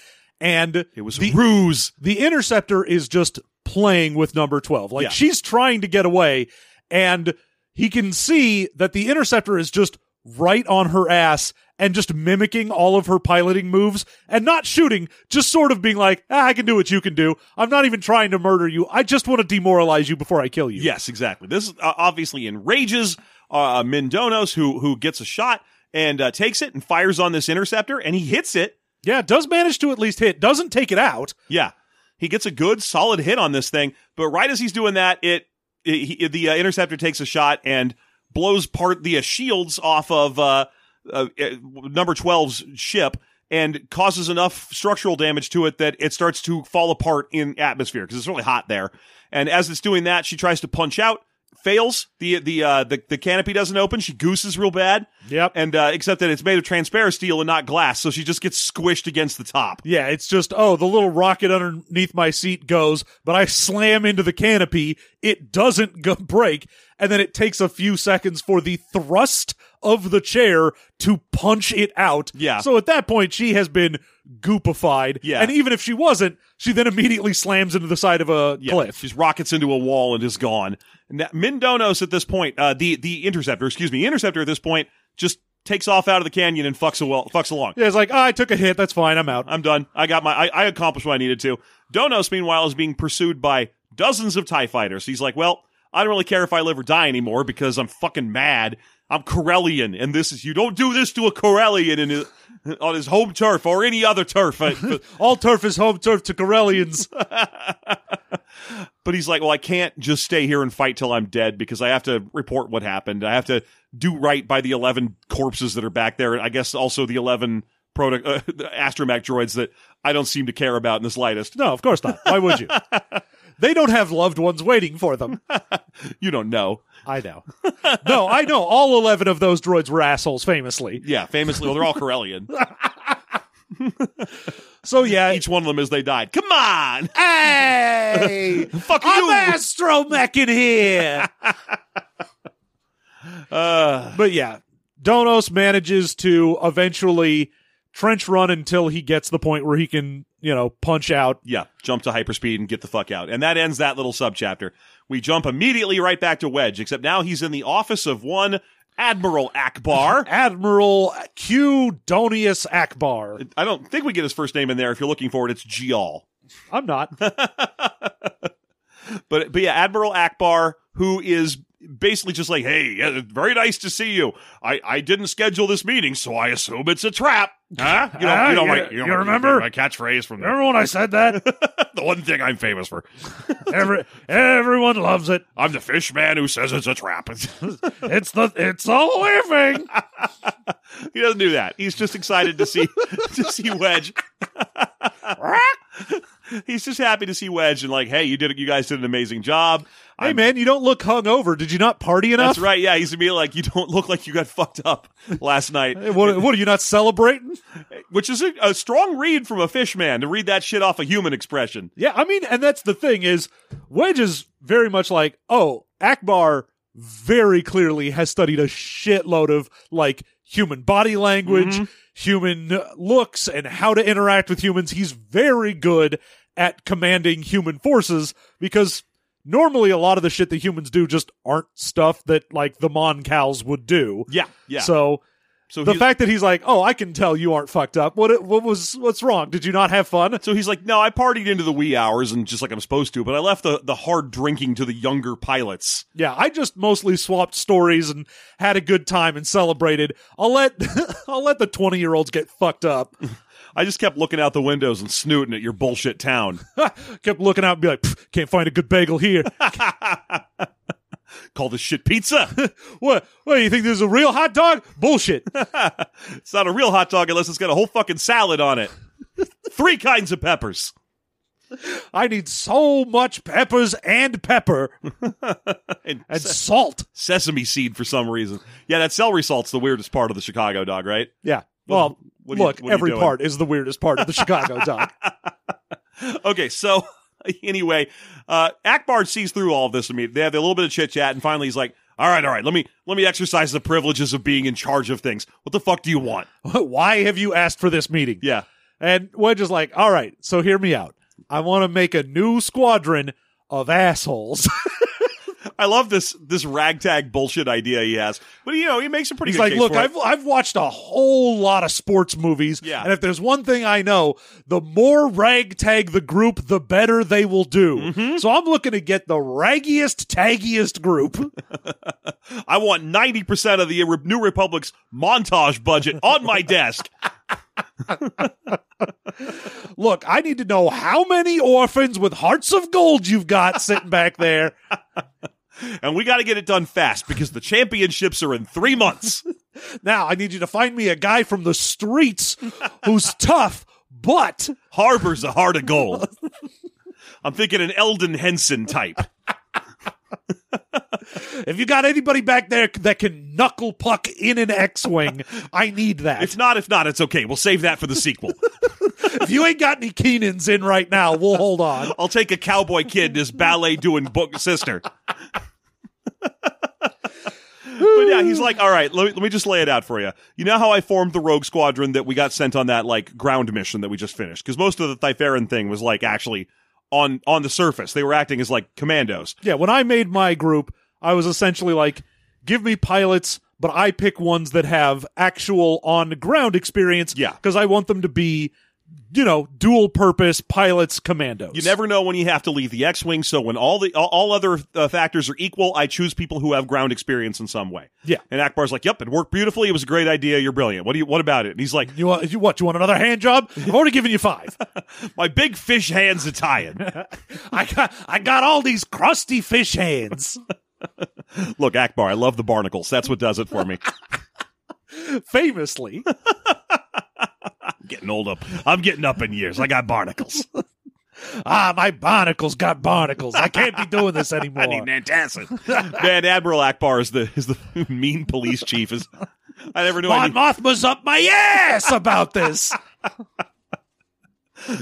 And It was the ruse. the interceptor is just playing with number 12. Like Yeah. she's trying to get away and he can see that the interceptor is just right on her ass and just mimicking all of her piloting moves and not shooting, just sort of being like, ah, I can do what you can do. I'm not even trying to murder you. I just want to demoralize you before I kill you. Yes, exactly. This uh, obviously enrages uh, Myn Donos, who who gets a shot and uh, takes it and fires on this interceptor, and he hits it. Yeah, does manage to at least hit, doesn't take it out. Yeah, he gets a good solid hit on this thing. But right as he's doing that, it, it he, the uh, interceptor takes a shot and blows part the uh, shields off of uh, uh, uh, number 12's ship. And causes enough structural damage to it that it starts to fall apart in atmosphere because it's really hot there. And as it's doing that, she tries to punch out, fails. The the uh, the the canopy doesn't open. She gooses real bad. Yep. And uh, except that it's made of transparent steel and not glass, so she just gets squished against the top. Yeah, it's just, oh, the little rocket underneath my seat goes, but I slam into the canopy. It doesn't go break. And then it takes a few seconds for the thrust of the chair to punch it out. Yeah. So at that point, she has been goopified. Yeah. And even if she wasn't, she then immediately slams into the side of a Yeah, cliff. Just rockets into a wall and is gone. And that Myn Donos at this point, uh, the the interceptor, excuse me, interceptor at this point just takes off out of the canyon and fucks, a, fucks along. Yeah, it's like, oh, I took a hit. That's fine. I'm out. I'm done. I got my. I, I accomplished what I needed to. Donos, meanwhile, is being pursued by dozens of Tie fighters. He's like, well, I don't really care if I live or die anymore because I'm fucking mad. I'm Corellian, and this is you don't do this to a Corellian in his, on his home turf or any other turf. All turf is home turf to Corellians. But he's like, well, I can't just stay here and fight till I'm dead because I have to report what happened. I have to do right by the 11 corpses that are back there. And I guess also the 11 proto, uh, the astromech droids that I don't seem to care about in the slightest. no, of course not. Why would you? They don't have loved ones waiting for them. You don't know. I know. no, I know. All 11 of those droids were assholes, famously. Yeah, famously, well, they're all Corellian. So, yeah. Each one of them as they died. Come on! hey! Fuck I'm you! astromech in here! Uh, but yeah, Donos manages to eventually trench run until he gets the point where he can, you know, punch out. yeah, jump to hyperspeed and get the fuck out. And that ends that little subchapter. We jump immediately right back to Wedge, except now he's in the office of one Admiral Ackbar. Admiral Q Donius Ackbar. I don't think we get his first name in there. If you're looking for it, it's Gial. I'm not. But but yeah, Admiral Ackbar, who is basically just like, hey, very nice to see you. I, I didn't schedule this meeting, so I assume it's a trap. Huh? You know, Ah, you know, you- my, you know my- remember? my catchphase from Remember when I said that? the one thing I'm famous for. Every, everyone loves it. I'm the fish man who says it's a trap. It's the it's a living. he doesn't do that. He's just excited to see to see Wedge. He's just happy to see Wedge and like, hey, you did you guys did an amazing job. Hey I'm- man, you don't look hungover. Did you not party enough? That's right. Yeah, he's to be like, you don't look like you got fucked up last night. Hey, What, what are you not celebrating? which is a, a strong read from a fish man to read that shit off a human expression. Yeah, I mean, and that's the thing is Wedge is very much like, oh, Ackbar very clearly has studied a shitload of like human body language, Mm-hmm. human looks, and how to interact with humans. He's very good at commanding human forces because normally a lot of the shit that humans do just aren't stuff that like the Mon Cals would do. Yeah, yeah. So So the fact that he's like, "Oh, I can tell you aren't fucked up. What what was what's wrong? Did you not have fun?" So he's like, no, I partied into the wee hours and just like I'm supposed to, but I left the, the hard drinking to the younger pilots. Yeah, I just mostly swapped stories and had a good time and celebrated. I'll let I'll let the 20-year-olds get fucked up. I just kept looking out the windows and snooting at your bullshit town. Kept looking out and be like, "Can't find a good bagel here." Call this shit pizza. what? What, you think this is a real hot dog? Bullshit. it's not a real hot dog unless it's got a whole fucking salad on it. Three kinds of peppers. I need so much peppers and pepper And, and se- salt. sesame seed for some reason. Yeah, that celery salt's the weirdest part of the Chicago dog, right? Yeah. Well, what look, you every part is the weirdest part of the Chicago dog. okay, so anyway, uh, Ackbar sees through all of this. I mean, they have a little bit of chit chat, and finally he's like, "All right, all right, let me let me exercise the privileges of being in charge of things. What the fuck do you want?" Why have you asked for this meeting? Yeah, And Wedge is like, all right, so hear me out. I want to make a new squadron of assholes. I love this this ragtag bullshit idea he has, but you know he makes a pretty. He's like, look. I've I've watched a whole lot of sports movies, Yeah. and if there's one thing I know, the more ragtag the group, the better they will do. Mm-hmm. So I'm looking to get the raggiest, taggiest group. I want ninety percent of the New Republic's montage budget on my desk. Look, I need to know how many orphans with hearts of gold you've got sitting back there. And we got to get it done fast because the championships are in three months. Now I need you to find me a guy from the streets who's tough, but Harbor's a heart of gold. I'm thinking an Elden Henson type. If you got anybody back there that can knuckle puck in an X-wing, I need that. If not, if not, it's okay. We'll save that for the sequel. if you ain't got any Keenans in right now, we'll hold on. I'll take a cowboy kid and his ballet doing book sister. but yeah, he's like, all right, let me, let me just lay it out for you. You know how I formed the rogue squadron that we got sent on that like ground mission that we just finished? Because most of the Thyferran thing was like actually on on the surface. They were acting as like commandos. Yeah, when I made my group, I was essentially like, give me pilots, but I pick ones that have actual on ground experience. Yeah. Because I want them to be, you know, dual purpose pilots, commandos. You never know when you have to leave the X-wing. So when all the all, all other uh, factors are equal, I choose people who have ground experience in some way. Yeah. And Ackbar's like, "Yep, it worked beautifully. It was a great idea. You're brilliant. What do you? What about it?" And he's like, You want you what? You want another hand job? I've already given you five. "My big fish hands Italian." I got I got all these crusty fish hands. Look, Ackbar, I love the barnacles. That's what does it for me. Famously. Getting old up. I'm getting up in years. I got barnacles. ah, my barnacles got barnacles. I can't be doing this anymore. I need an antacid. Man, Admiral Ackbar is the is the mean police chief. Is I never knew. I Mon Mothma's up my ass about this.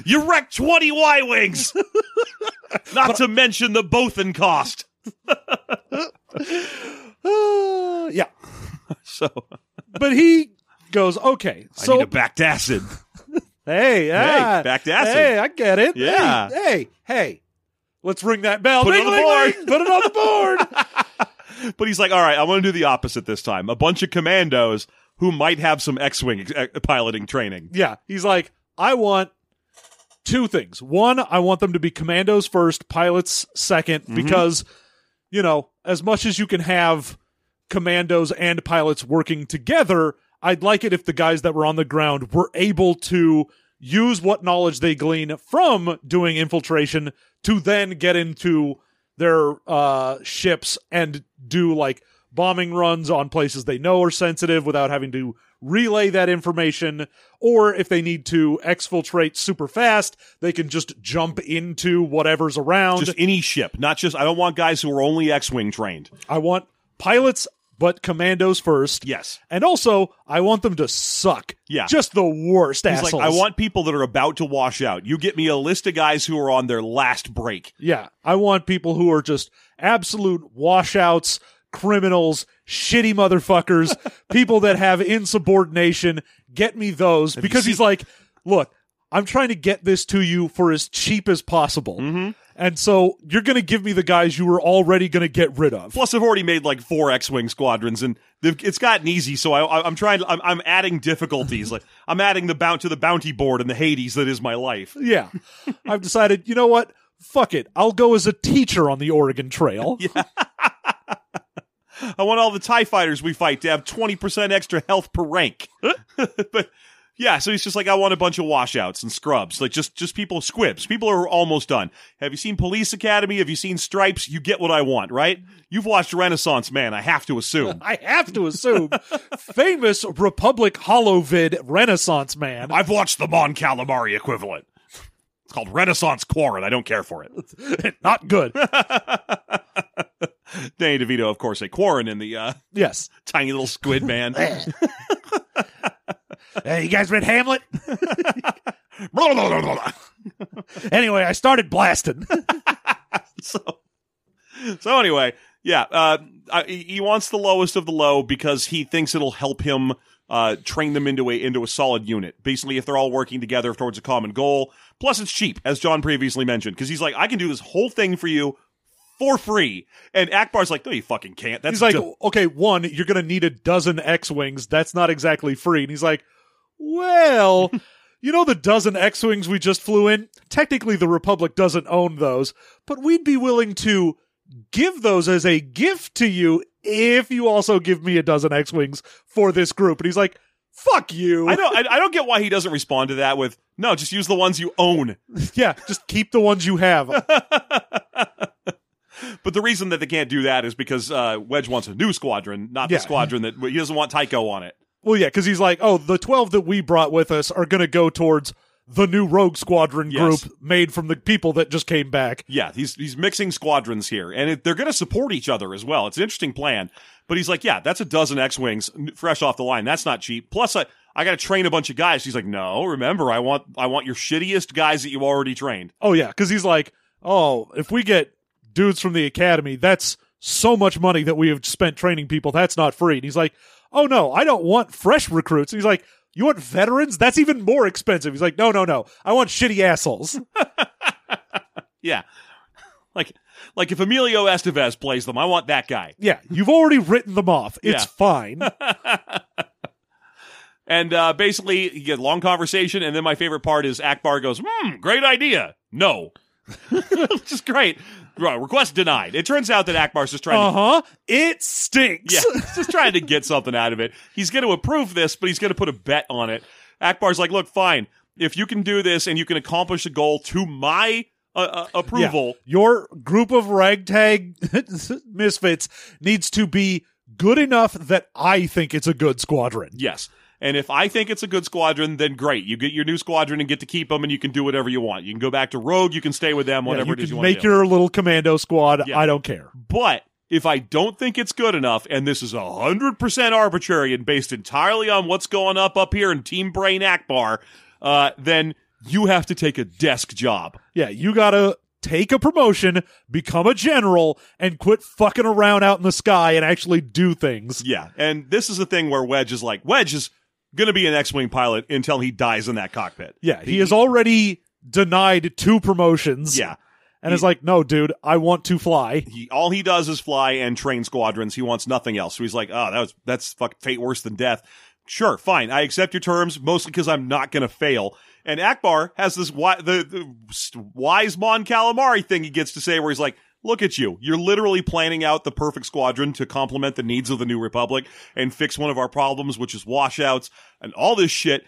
you wrecked twenty Y wings. Not to mention the Bothan cost. Uh, yeah. So But he goes, okay, I so need a backed acid. hey, yeah, back to acid. Hey, I get it. Yeah. Hey, hey, hey. Let's ring that bell. Put it on the board. Put it on the board. But he's like, all right, I'm going to do the opposite this time. A bunch of commandos who might have some X-wing uh, piloting training. yeah. He's like, I want two things. One, I want them to be commandos first, pilots 2nd Mm-hmm. because, you know, as much as you can have commandos and pilots working together, I'd like it if the guys that were on the ground were able to use what knowledge they glean from doing infiltration to then get into their uh, ships and do like bombing runs on places they know are sensitive without having to relay that information or if they need to exfiltrate super fast they can just jump into whatever's around Just any ship, not just. I don't want guys who are only X-wing trained. i want pilots but commandos first Yes. and also i want them to suck Yeah. just the worst He's assholes like, I want people that are about to wash out. You get me a list of guys who are on their last break. Yeah, I want people who are just absolute washouts, criminals, shitty motherfuckers, people that have insubordination. Get me those because seen- he's like, look, I'm trying to get this to you for as cheap as possible. Mm-hmm. And so you're going to give me the guys you were already going to get rid of. Plus, I've already made like four X-wing squadrons, and it's gotten easy. So I, I, I'm trying. I'm, I'm adding difficulties. like I'm adding the bounty to the bounty board and the Hades that is my life. Yeah. I've decided, you know what? Fuck it. I'll go as a teacher on the Oregon Trail. yeah. I want all the Tie fighters we fight to have 20% extra health per rank. but yeah, so he's just like, I want a bunch of washouts and scrubs, like just just people squibs. People are almost done. Have you seen Police Academy? Have you seen Stripes? You get what I want, right? You've watched Renaissance Man. I have to assume. I have to assume famous Republic Holovid Renaissance man. I've watched the Mon Calamari equivalent. It's called Renaissance Quarren. I don't care for it. Not good. Danny DeVito, of course, a Quarren in the uh, Yes. tiny little squid man. Hey, you guys read Hamlet? Anyway, I started blasting. so, so anyway, yeah, uh, I, he wants the lowest of the low because he thinks it'll help him uh, train them into a into a solid unit. Basically, if they're all working together towards a common goal. Plus, it's cheap, as John previously mentioned, because he's like, I can do this whole thing for you for free. And Ackbar's like, no, you fucking can't. That's He's like, ju- okay, one, you're going to need a dozen X Wings. That's not exactly free. And he's like, well, you know the dozen X Wings we just flew in? Technically, the Republic doesn't own those, but we'd be willing to give those as a gift to you if you also give me a dozen X Wings for this group. And he's like, fuck you. I know. I, I don't get why he doesn't respond to that with no. Just use the ones you own. yeah, just keep the ones you have. But the reason that they can't do that is because uh, Wedge wants a new squadron, not Yeah. the squadron that he doesn't want Tycho on it. Well, yeah, because he's like, oh, the 12 that we brought with us are going to go towards the new Rogue Squadron Yes. group made from the people that just came back. Yeah, he's he's mixing squadrons here, and it, they're going to support each other as well. It's an interesting plan. But he's like, yeah, that's a dozen X-wings fresh off the line. That's not cheap. Plus, I I got to train a bunch of guys. He's like, no, remember, I want I want your shittiest guys that you already trained. Oh, yeah, because he's like, oh, if we get dudes from the academy, that's so much money that we have spent training people. That's not free. And he's like, oh, no, I don't want fresh recruits. And he's like, you want veterans? That's even more expensive. He's like, no, no, no. I want shitty assholes. Yeah, like like if Emilio Estevez plays them, I want that guy. yeah, you've already written them off. It's Yeah. fine. And uh, basically, you get a long conversation, and then my favorite part is Ackbar goes, "Hmm, great idea." No, which is great. Right, request denied. It turns out that Ackbar's just trying Uh huh. It stinks. Yeah, he's just trying to get something out of it. He's going to approve this, but he's going to put a bet on it. Ackbar's like, look, fine. If you can do this and you can accomplish a goal to my uh, uh, approval, Your group of ragtag misfits needs to be good enough that I think it's a good squadron. yes. And if I think it's a good squadron, then great. You get your new squadron and get to keep them, and you can do whatever you want. You can go back to Rogue. You can stay with them. Yeah, Whatever you it is can you want make your little commando squad. Yeah. I don't care. But if I don't think it's good enough, and this is hundred percent arbitrary and based entirely on what's going up up here in Team Brain Ackbar, uh, then you have to take a desk job. Yeah, you gotta take a promotion, become a general, and quit fucking around out in the sky and actually do things. Yeah, and this is the thing where Wedge is like, Wedge is going to be an X-wing pilot until he dies in that cockpit. Yeah, he is already denied two promotions. Yeah, And is like, no, dude, I want to fly. he all he does is fly and train squadrons. He wants nothing else. So he's like, oh, that was that's fuck fate worse than death. Sure, fine, I accept your terms, mostly because I'm not going to fail. And Ackbar has this wi- the, the wise Mon Calamari thing he gets to say, where he's like. Look at you. You're literally planning out the perfect squadron to complement the needs of the New Republic and fix one of our problems, which is washouts and all this shit.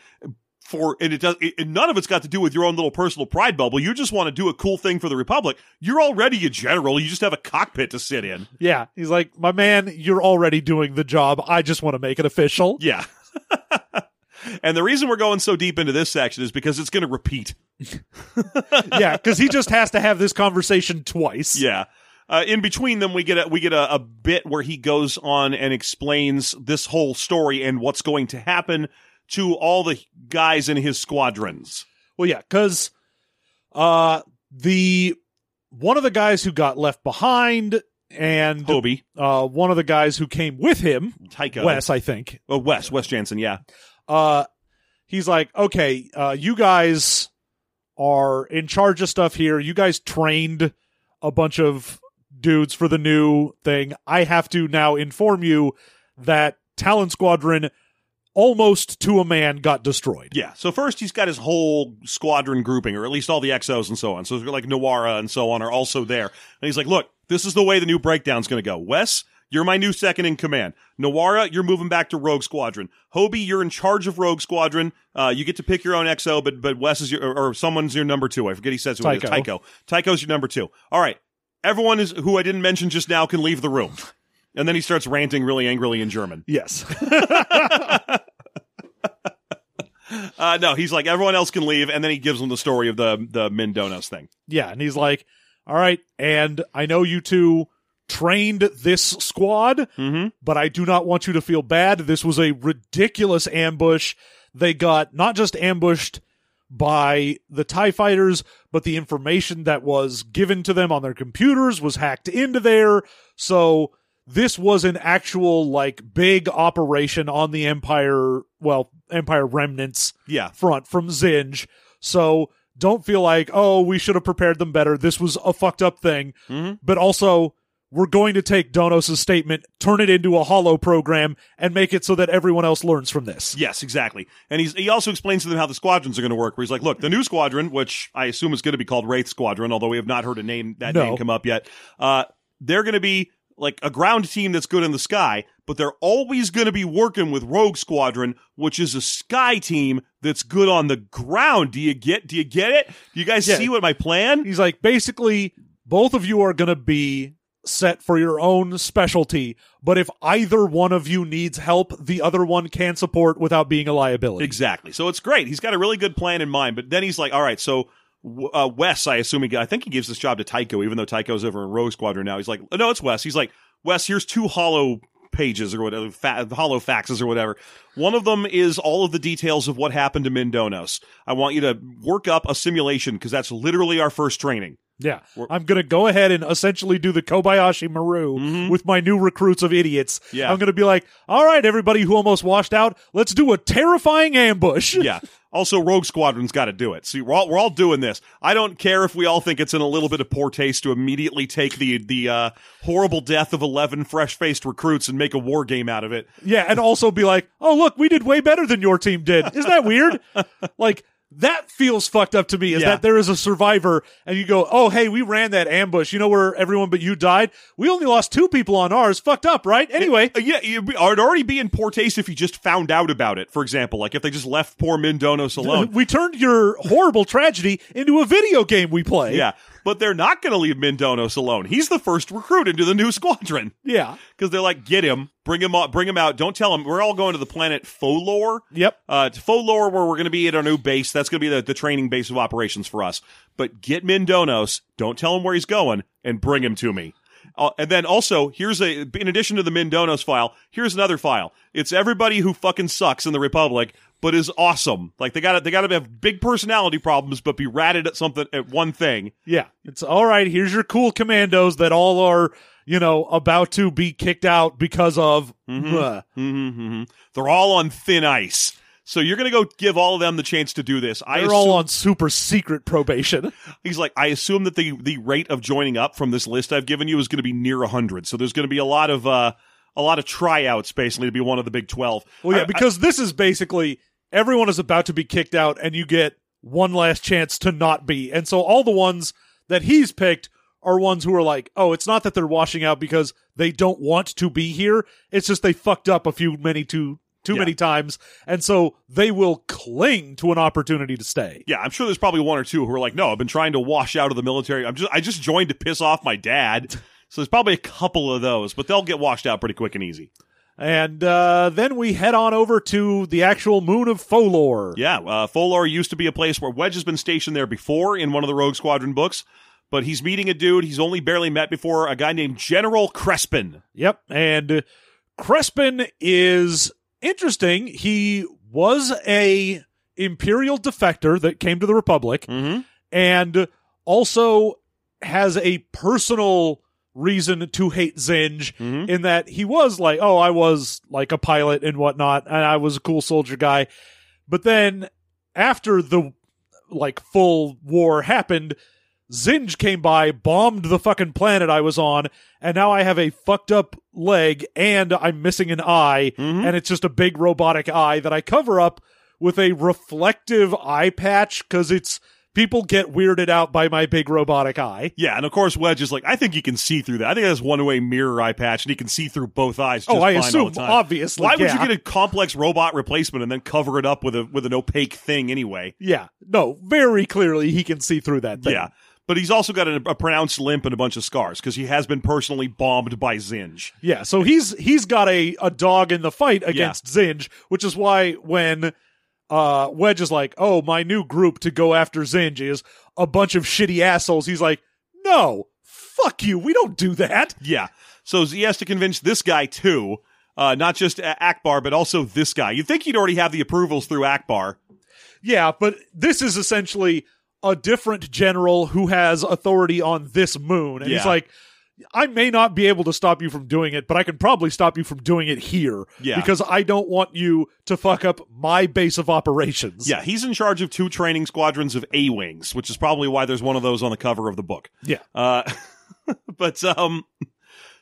For and it does. It, none of it's got to do with your own little personal pride bubble. You just want to do a cool thing for the Republic. You're already a general. You just have a cockpit to sit in. Yeah, he's like, my man, you're already doing the job. I just want to make it official. Yeah. and the reason we're going so deep into this section is because it's going to repeat. yeah, because he just has to have this conversation twice. Yeah. Uh, in between them, we get a, we get a, a bit where he goes on and explains this whole story and what's going to happen to all the guys in his squadrons. Well, yeah, because uh, the one of the guys who got left behind and Hobbie, uh, one of the guys who came with him, Tycho, Wes, I think. oh, Wes, Wes Janson, yeah, Uh, he's like, okay, uh, you guys are in charge of stuff here. You guys trained a bunch of dudes for the new thing. I have to now inform you that Talon Squadron almost to a man got destroyed. Yeah. So first he's got his whole squadron grouping, or at least all the exos and so on. So like Nawara and so on are also there. And he's like, look, this is the way the new breakdown's going to go. Wes, you're my new second in command. Nawara, you're moving back to Rogue Squadron. Hobbie, you're in charge of Rogue Squadron. Uh, you get to pick your own XO, but but Wes is your or, or someone's your number two. I forget he says who it is. Tycho. Tycho. Tycho's your number two. All right. Everyone is who I didn't mention just now can leave the room. And then he starts ranting really angrily in German. Yes. Uh, no, he's like everyone else can leave, and then he gives them the story of the the Myn Donos thing. yeah, and he's like, "All right, and I know you two trained this squad, Mm-hmm. but I do not want you to feel bad. This was a ridiculous ambush. They got not just ambushed by the TIE fighters, but the information that was given to them on their computers was hacked into there. So this was an actual, like, big operation on the Empire, well, Empire remnants Yeah, front from Zsinj. So don't feel like, oh, we should have prepared them better. This was a fucked up thing. Mhm. But also, we're going to take Donos' statement, turn it into a hollow program, and make it so that everyone else learns from this. Yes, exactly. And he's he also explains to them how the squadrons are going to work. Where he's like, "Look, the new squadron, which I assume is going to be called Wraith Squadron, although we have not heard a name that No. name come up yet. Uh, they're going to be like a ground team that's good in the sky, but they're always going to be working with Rogue Squadron, which is a sky team that's good on the ground. Do you get? Do you get it? Do you guys Yeah. see what my plan? He's like, basically, both of you are going to be set for your own specialty, but if either one of you needs help, the other one can support without being a liability. Exactly. So it's great. He's got a really good plan in mind. But then he's like, all right, so uh, Wes, I assume he, I think he gives this job to Tycho, even though Tycho's over in Rogue Squadron now. He's like, no, it's Wes. He's like, Wes, here's two hollow pages or whatever, fa- hollow faxes or whatever. One of them is all of the details of what happened to Myn Donos. I want you to work up a simulation because that's literally our first training. Yeah. We're- I'm going to go ahead and essentially do the Kobayashi Maru Mhm. with my new recruits of idiots. Yeah. I'm going to be like, all right, everybody who almost washed out, let's do a terrifying ambush. yeah. Also, Rogue Squadron's got to do it. See, we're all we're all doing this. I don't care if we all think it's in a little bit of poor taste to immediately take the the uh, horrible death of eleven fresh faced recruits and make a war game out of it. Yeah, and also be like, oh, look, we did way better than your team did. Isn't that weird? like, that feels fucked up to me is Yeah. that there is a survivor and you go, oh, hey, we ran that ambush. You know where everyone but you died? We only lost two people on ours. Fucked up, right? Anyway. Uh, yeah, it'd be- it'd already be in poor taste if you just found out about it. For example, like if they just left poor Myn Donos alone. We turned your horrible tragedy into a video game we play. yeah, but they're not going to leave Myn Donos alone. He's the first recruit into the new squadron Yeah. because they're like, get him, bring him out, bring him out. Don't tell him we're all going to the planet Folor. Yep. Uh, to Folor, where we're going to be at our new base. That's going to be the, the training base of operations for us. But get Myn Donos. Don't tell him where he's going, and bring him to me. Uh, and then also, here's a, in addition to the Myn Donos file, here's another file. It's everybody who fucking sucks in the Republic, but is awesome. Like they got to they got to have big personality problems, but be ratted at something at one thing. Yeah. It's all right. Here's your cool commandos that all are, you know, about to be kicked out because of. Blah. hmm They're all on thin ice. So you're going to go give all of them the chance to do this. I They're assume, all on super secret probation. he's like, I assume that the the rate of joining up from this list I've given you is going to be near hundred. So there's going to be a lot of uh a lot of tryouts basically to be one of the Big Twelve. Well, yeah, I- because this is basically everyone is about to be kicked out, and you get one last chance to not be. And so all the ones that he's picked are ones who are like, oh, it's not that they're washing out because they don't want to be here. It's just they fucked up a few many too too Yeah. many times, and so they will cling to an opportunity to stay. yeah, I'm sure there's probably one or two who are like, no, I've been trying to wash out of the military. I'm just I just joined to piss off my dad. So there's probably a couple of those, but they'll get washed out pretty quick and easy. And uh, then we head on over to the actual moon of Folor. Yeah, uh, Folor used to be a place where Wedge has been stationed there before in one of the Rogue Squadron books, but he's meeting a dude he's only barely met before, a guy named General Crespin. Yep. And Crespin is interesting. He was a imperial defector that came to the Republic Mm-hmm. and also has a personal reason to hate Zsinj Mhm. in that he was like, oh, I was like a pilot and whatnot, and I was a cool soldier guy. But then after the like full war happened, Zsinj came by, bombed the fucking planet I was on, and now I have a fucked up leg and I'm missing an eye, Mhm. and it's just a big robotic eye that I cover up with a reflective eye patch because it's people get weirded out by my big robotic eye. Yeah, and of course Wedge is like, I think he can see through that. I think that's one way mirror eye patch, and he can see through both eyes. Oh, just oh, I fine all assume the time. obviously. Why would you get a complex robot replacement and then cover it up with a with an opaque thing anyway? Yeah, no, very clearly he can see through that thing. Yeah. But he's also got a, a pronounced limp and a bunch of scars because he has been personally bombed by Zsinj. Yeah, so he's he's got a, a dog in the fight against Zsinj, which is why when uh Wedge is like, "Oh, my new group to go after Zsinj is a bunch of shitty assholes." He's like, "No, fuck you. We don't do that." Yeah. So he has to convince this guy too, uh, not just Ackbar, but also this guy. You'd think he'd already have the approvals through Ackbar. Yeah, but this is essentially a different general who has authority on this moon. And he's like, I may not be able to stop you from doing it, but I can probably stop you from doing it here. Yeah. Because I don't want you to fuck up my base of operations. Yeah, he's in charge of two training squadrons of A wings, which is probably why there's one of those on the cover of the book. Yeah. Uh, but um,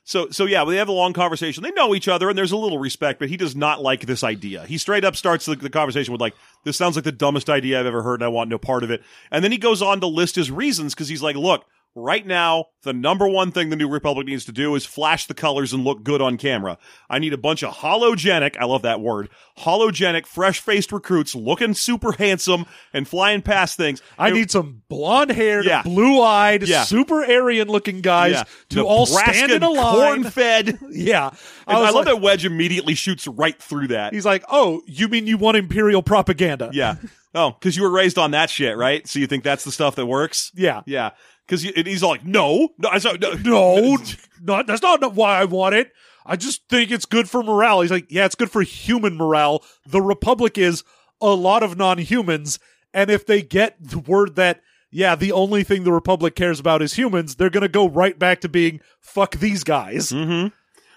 so so yeah, they have a long conversation. They know each other, and there's a little respect. But he does not like this idea. He straight up starts the, the conversation with like, "This sounds like the dumbest idea I've ever heard, and I want no part of it." And then he goes on to list his reasons because he's like, "Look." Right now, the number one thing the New Republic needs to do is flash the colors and look good on camera. I need a bunch of hologenic, I love that word, hologenic, fresh faced recruits looking super handsome and flying past things. I And- need some blonde haired, Yeah. blue eyed, Yeah. super Aryan looking guys Yeah. to all stand in a line. corn fed. Yeah. I, was love like- that Wedge immediately shoots right through that. He's like, oh, you mean you want imperial propaganda? yeah. Oh, because you were raised on that shit, right? So you think that's the stuff that works? Yeah. Yeah. Because he's like, no, no, I saw, no, No, not, that's not why I want it. I just think it's good for morale. He's like, yeah, it's good for human morale. The Republic is a lot of non humans. And if they get the word that, yeah, the only thing the Republic cares about is humans, they're going to go right back to being, fuck these guys. Mm-hmm.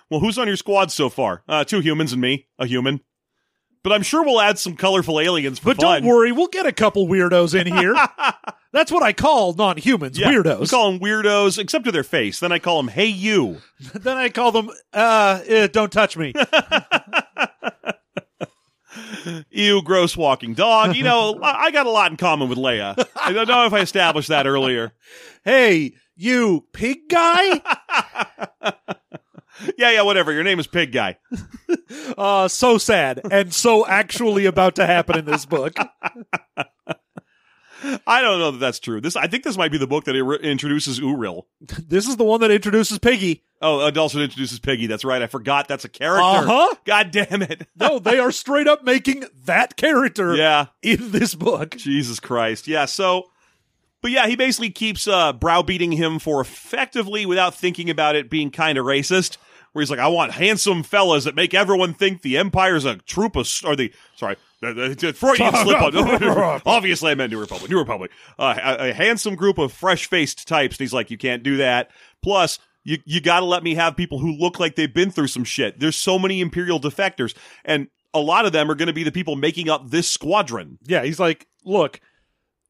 Well, who's on your squad so far? Uh, two humans and me, a human. But I'm sure we'll add some colorful aliens for But fun. don't worry, we'll get a couple weirdos in here. That's what I call non humans, Yeah, We weirdos. call them weirdos, except to their face. Then I call them, hey, you. then I call them, uh, eh, don't touch me. Ew, gross walking dog. You know, I I got a lot in common with Leia. I don't know if I established that earlier. hey, you pig guy? Yeah, yeah, whatever. Your name is Pig Guy. Uh, so sad and so actually about to happen in this book. I don't know that that's true. This, I think this might be the book that ir- introduces Uril. This is the one that introduces Piggy. Oh, also introduces Piggy. That's right. I forgot that's a character. Uh huh. God damn it. No, they are straight up making that character Yeah. in this book. Jesus Christ. Yeah. So, but yeah, he basically keeps uh, browbeating him for effectively, without thinking about it, being kind of racist. Where he's like, I want handsome fellas that make everyone think the Empire's a troop of, or the, sorry, the, the Freudian slip on. Obviously, I meant New Republic. New Republic. Uh, a, a handsome group of fresh faced types. And he's like, you can't do that. Plus, you, you gotta let me have people who look like they've been through some shit. There's so many Imperial defectors. And a lot of them are going to be the people making up this squadron. Yeah, he's like, look,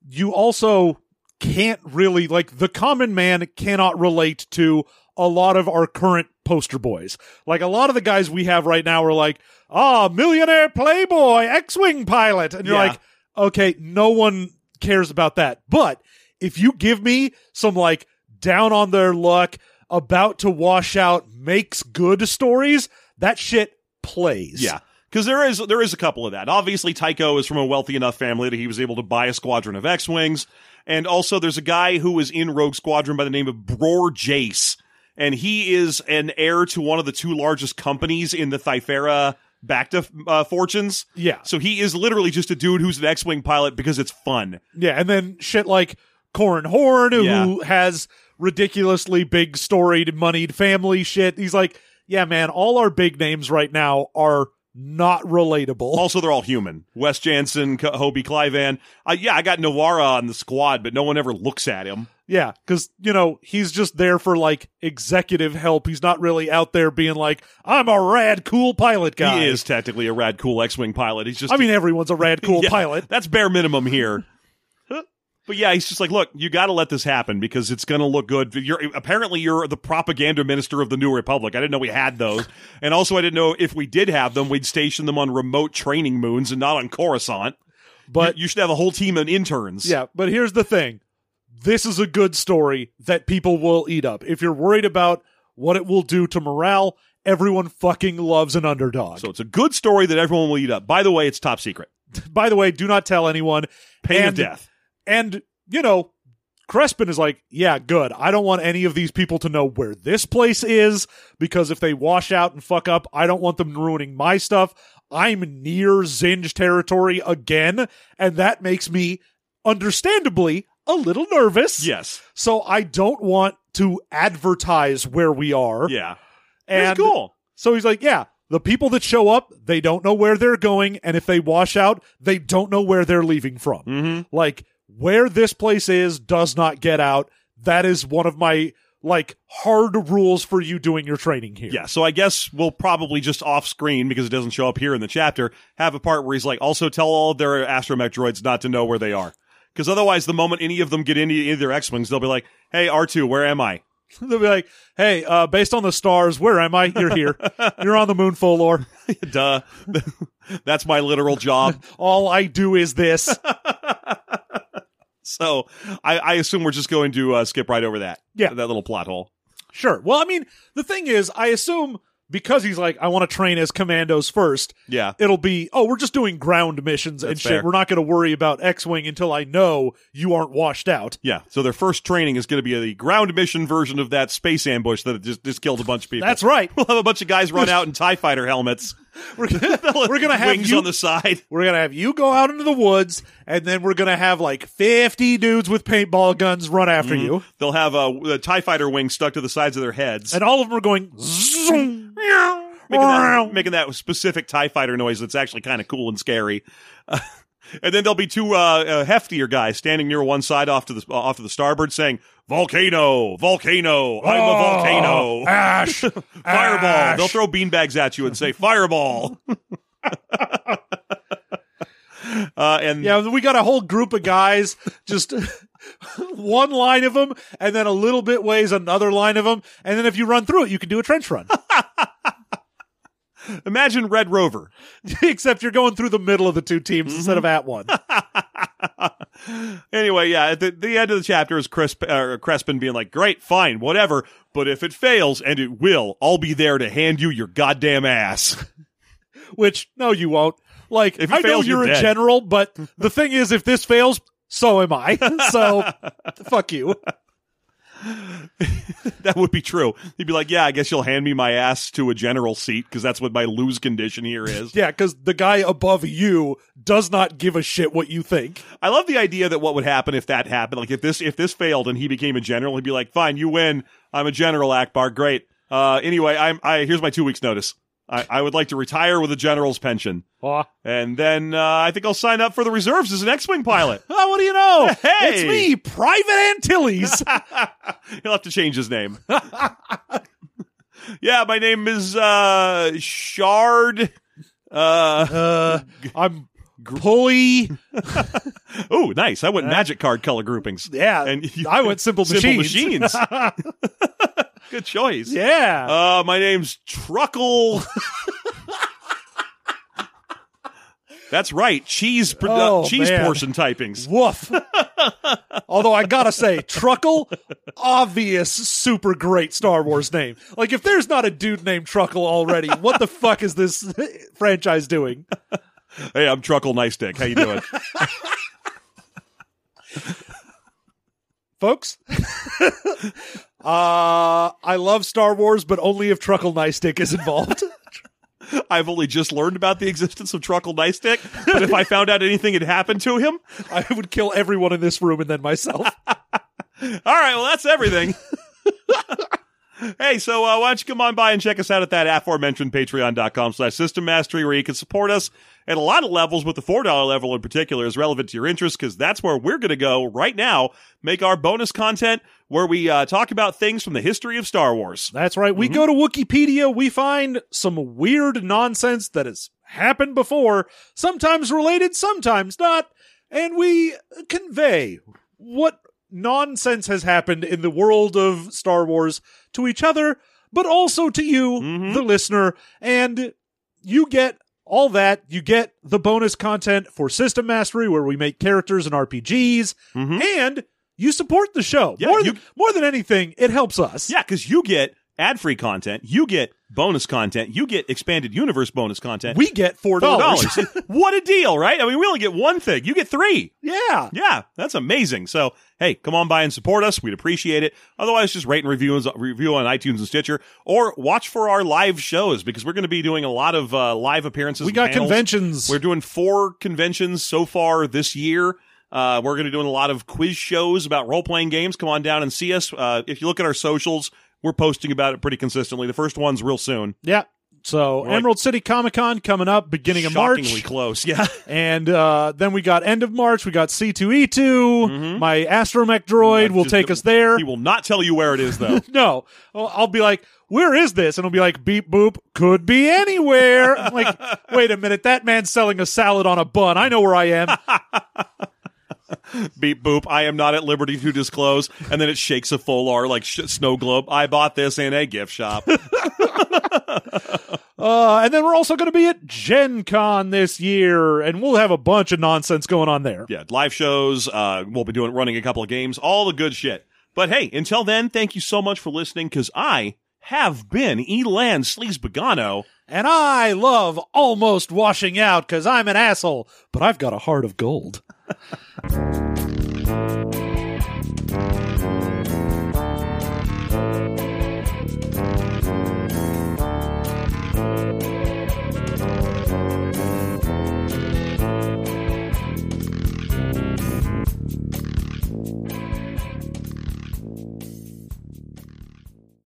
you also can't really, like, the common man cannot relate to a lot of our current poster boys. Like, a lot of the guys we have right now are like, ah, millionaire playboy, X Wing pilot. And you're Yeah. like, okay, no one cares about that. But if you give me some, like, down on their luck, about to wash out, makes good stories, that shit plays. Yeah. Because there is there is a couple of that. Obviously, Tycho is from a wealthy enough family that he was able to buy a squadron of X Wings. And also there's a guy who was in Rogue Squadron by the name of Bror Jace. And he is an heir to one of the two largest companies in the Thyferra Bacta uh, fortunes. Yeah. So he is literally just a dude who's an X-Wing pilot because it's fun. Yeah, and then shit like Corran Horn, who Yeah. has ridiculously big storied, moneyed family shit. He's like, yeah, man, all our big names right now are not relatable. Also, they're all human. Wes Janson, Hobbie Klivian. Uh, yeah, I got Nawara on the squad, but no one ever looks at him. Yeah, because, you know, he's just there for like executive help. He's not really out there being like, I'm a rad, cool pilot guy. He is technically a rad cool X-Wing pilot. He's just I mean, everyone's a rad, cool Yeah, pilot. That's bare minimum here. But yeah, he's just like, look, you got to let this happen because it's going to look good. You're apparently you're the propaganda minister of the New Republic. I didn't know we had those, and also I didn't know if we did have them, we'd station them on remote training moons and not on Coruscant. But you, you should have a whole team of interns. Yeah, but here's the thing. This is a good story that people will eat up. If you're worried about what it will do to morale, everyone fucking loves an underdog. So it's a good story that everyone will eat up. By the way, it's top secret. By the way, do not tell anyone. Pain of death. And, you know, Crespin is like, yeah, good. I don't want any of these people to know where this place is because if they wash out and fuck up, I don't want them ruining my stuff. I'm near Zsinj territory again, and that makes me understandably a little nervous. Yes. So I don't want to advertise where we are. Yeah. and That's cool. So he's like, yeah, the people that show up, they don't know where they're going, and if they wash out, they don't know where they're leaving from. Mm-hmm. Like where this place is does not get out. That is one of my like hard rules for you doing your training here. Yeah, so I guess we'll probably just off screen because it doesn't show up here in the chapter. Have a part where he's like, also tell all of their astromech droids not to know where they are, because otherwise, the moment any of them get into any of their X wings, they'll be like, "Hey, R two, where am I?" They'll be like, "Hey, uh, based on the stars, where am I? You're here. You're on the moon, Folor. Duh, that's my literal job. All I do is this." So I, I assume we're just going to uh, skip right over that. Yeah. that little plot hole. Sure. Well, I mean, the thing is, I assume because he's like, I want to train as commandos first. Yeah, It'll be, oh, we're just doing ground missions and shit. fair. We're not going to worry about X Wing until I know you aren't washed out. yeah. So their first training is going to be a ground mission version of that space ambush that just just killed a bunch of people. That's right. We'll have a bunch of guys run out in Tie Fighter helmets. We're gonna, we're gonna have wings you on the side. We're gonna have you go out into the woods, and then we're gonna have like fifty dudes with paintball guns run after Mm-hmm. you, They'll have a, a Tie Fighter wing stuck to the sides of their heads, and all of them are going. zoom, making that, making that specific Tie Fighter noise that's actually kind of cool and scary. and then there'll be two uh, uh, heftier guys standing near one side off to the off to the starboard, saying "Volcano, volcano, I'm a volcano." Oh, Ash, Fireball. Ash. They'll throw beanbags at you and say fireball. uh, and Yeah, we got a whole group of guys, just one line of them, and then a little bit ways another line of them, and then if you run through it, you can do a trench run. Imagine Red Rover. Except you're going through the middle of the two teams instead Mm-hmm. of at one. anyway, yeah, the, the end of the chapter is Crisp, uh, Crespin being like, great, fine, whatever. But if it fails, and it will, I'll be there to hand you your goddamn ass. Which no, you won't. Like If I know you're, you're a general, but the thing is, if this fails, so am I. so fuck you. that would be true. He'd be like, yeah, I guess you'll hand me my ass to a general seat because that's what my lose condition here is. Yeah, because the guy above you does not give a shit what you think. I love the idea that what would happen if that happened. Like if this if this failed and he became a general, he'd be like, "Fine, you win. I'm a general, Ackbar. Great. Uh, anyway, I'm I here's my two weeks notice. I, I would like to retire with a general's pension, Aw. and then uh, I think I'll sign up for the reserves as an X-wing pilot. Oh, what do you know? Hey! It's me, Private Antilles. He'll have to change his name. yeah, my name is uh, Shard. Uh, uh, I'm Pulley. oh, nice. I went magic card color groupings. Yeah, And you- I went simple Simple machines. machines. Good choice. yeah. Uh, my name's Truckle. That's right. Cheese pro- Oh, cheese man. portion typings. Woof. Although I gotta say, Truckle, obvious, super great Star Wars name. Like, if there's not a dude named Truckle already, what the fuck is this franchise doing? Hey, I'm Truckle Nice Dick. How you doing? Folks? uh, I love Star Wars, but only if Truckle Nice Dick is involved. I've only just learned about the existence of Truckle Nice Dick, but if I found out anything had happened to him, I would kill everyone in this room and then myself. all right, well, that's everything. hey, so uh, why don't you come on by and check us out at that aforementioned patreon.com slash system mastery where you can support us at a lot of levels, but the $4 level in particular is relevant to your interest because that's where we're going to go right now, make our bonus content where we uh, talk about things from the history of Star Wars. That's right. We go to Wikipedia, we find some weird nonsense that has happened before, sometimes related, sometimes not, and we convey what nonsense has happened in the world of Star Wars to each other, but also to you, Mhm. the listener. And you get all that. You get the bonus content for System Mastery, where we make characters and RPGs, Mhm. and you support the show. Yeah, more, you- than, more than anything, it helps us. Yeah, because you get ad free content, you get bonus content, you get expanded universe bonus content. We get $4. What a deal, right? I mean, we only get one thing. You get three. yeah. Yeah, that's amazing. So, hey, come on by and support us. We'd appreciate it. Otherwise, just rate and review, review on iTunes and Stitcher, or watch for our live shows because we're going to be doing a lot of uh, live appearances. We got panels. conventions. We're doing four conventions so far this year. Uh, we're going to be doing a lot of quiz shows about role playing games. Come on down and see us. Uh, if you look at our socials, we're posting about it pretty consistently. The first one's real soon. yeah. So Right. Emerald City Comic Con coming up beginning of March. Shockingly close. Yeah. And uh, then we got end of March. We got C2E2. My astromech droid Mm-hmm. Uh, will just- take us there. He will not tell you where it is, though. no, I'll I'll be like, "Where is this?" And it'll be like, "Beep boop, could be anywhere." I'm like, wait a minute, that man's selling a salad on a bun. I know where I am. Beep boop. I am not at liberty to disclose. And then it shakes a full R like sh- snow globe. I bought this in a gift shop. Uh, and then we're also going to be at Gen Con this year, and we'll have a bunch of nonsense going on there. yeah, live shows. Uh, we'll be doing running a couple of games. All the good shit. But hey, until then, thank you so much for listening. Because I have been Elan Sleazebaggano. And I love almost washing out because I'm an asshole, but I've got a heart of gold. Thank you.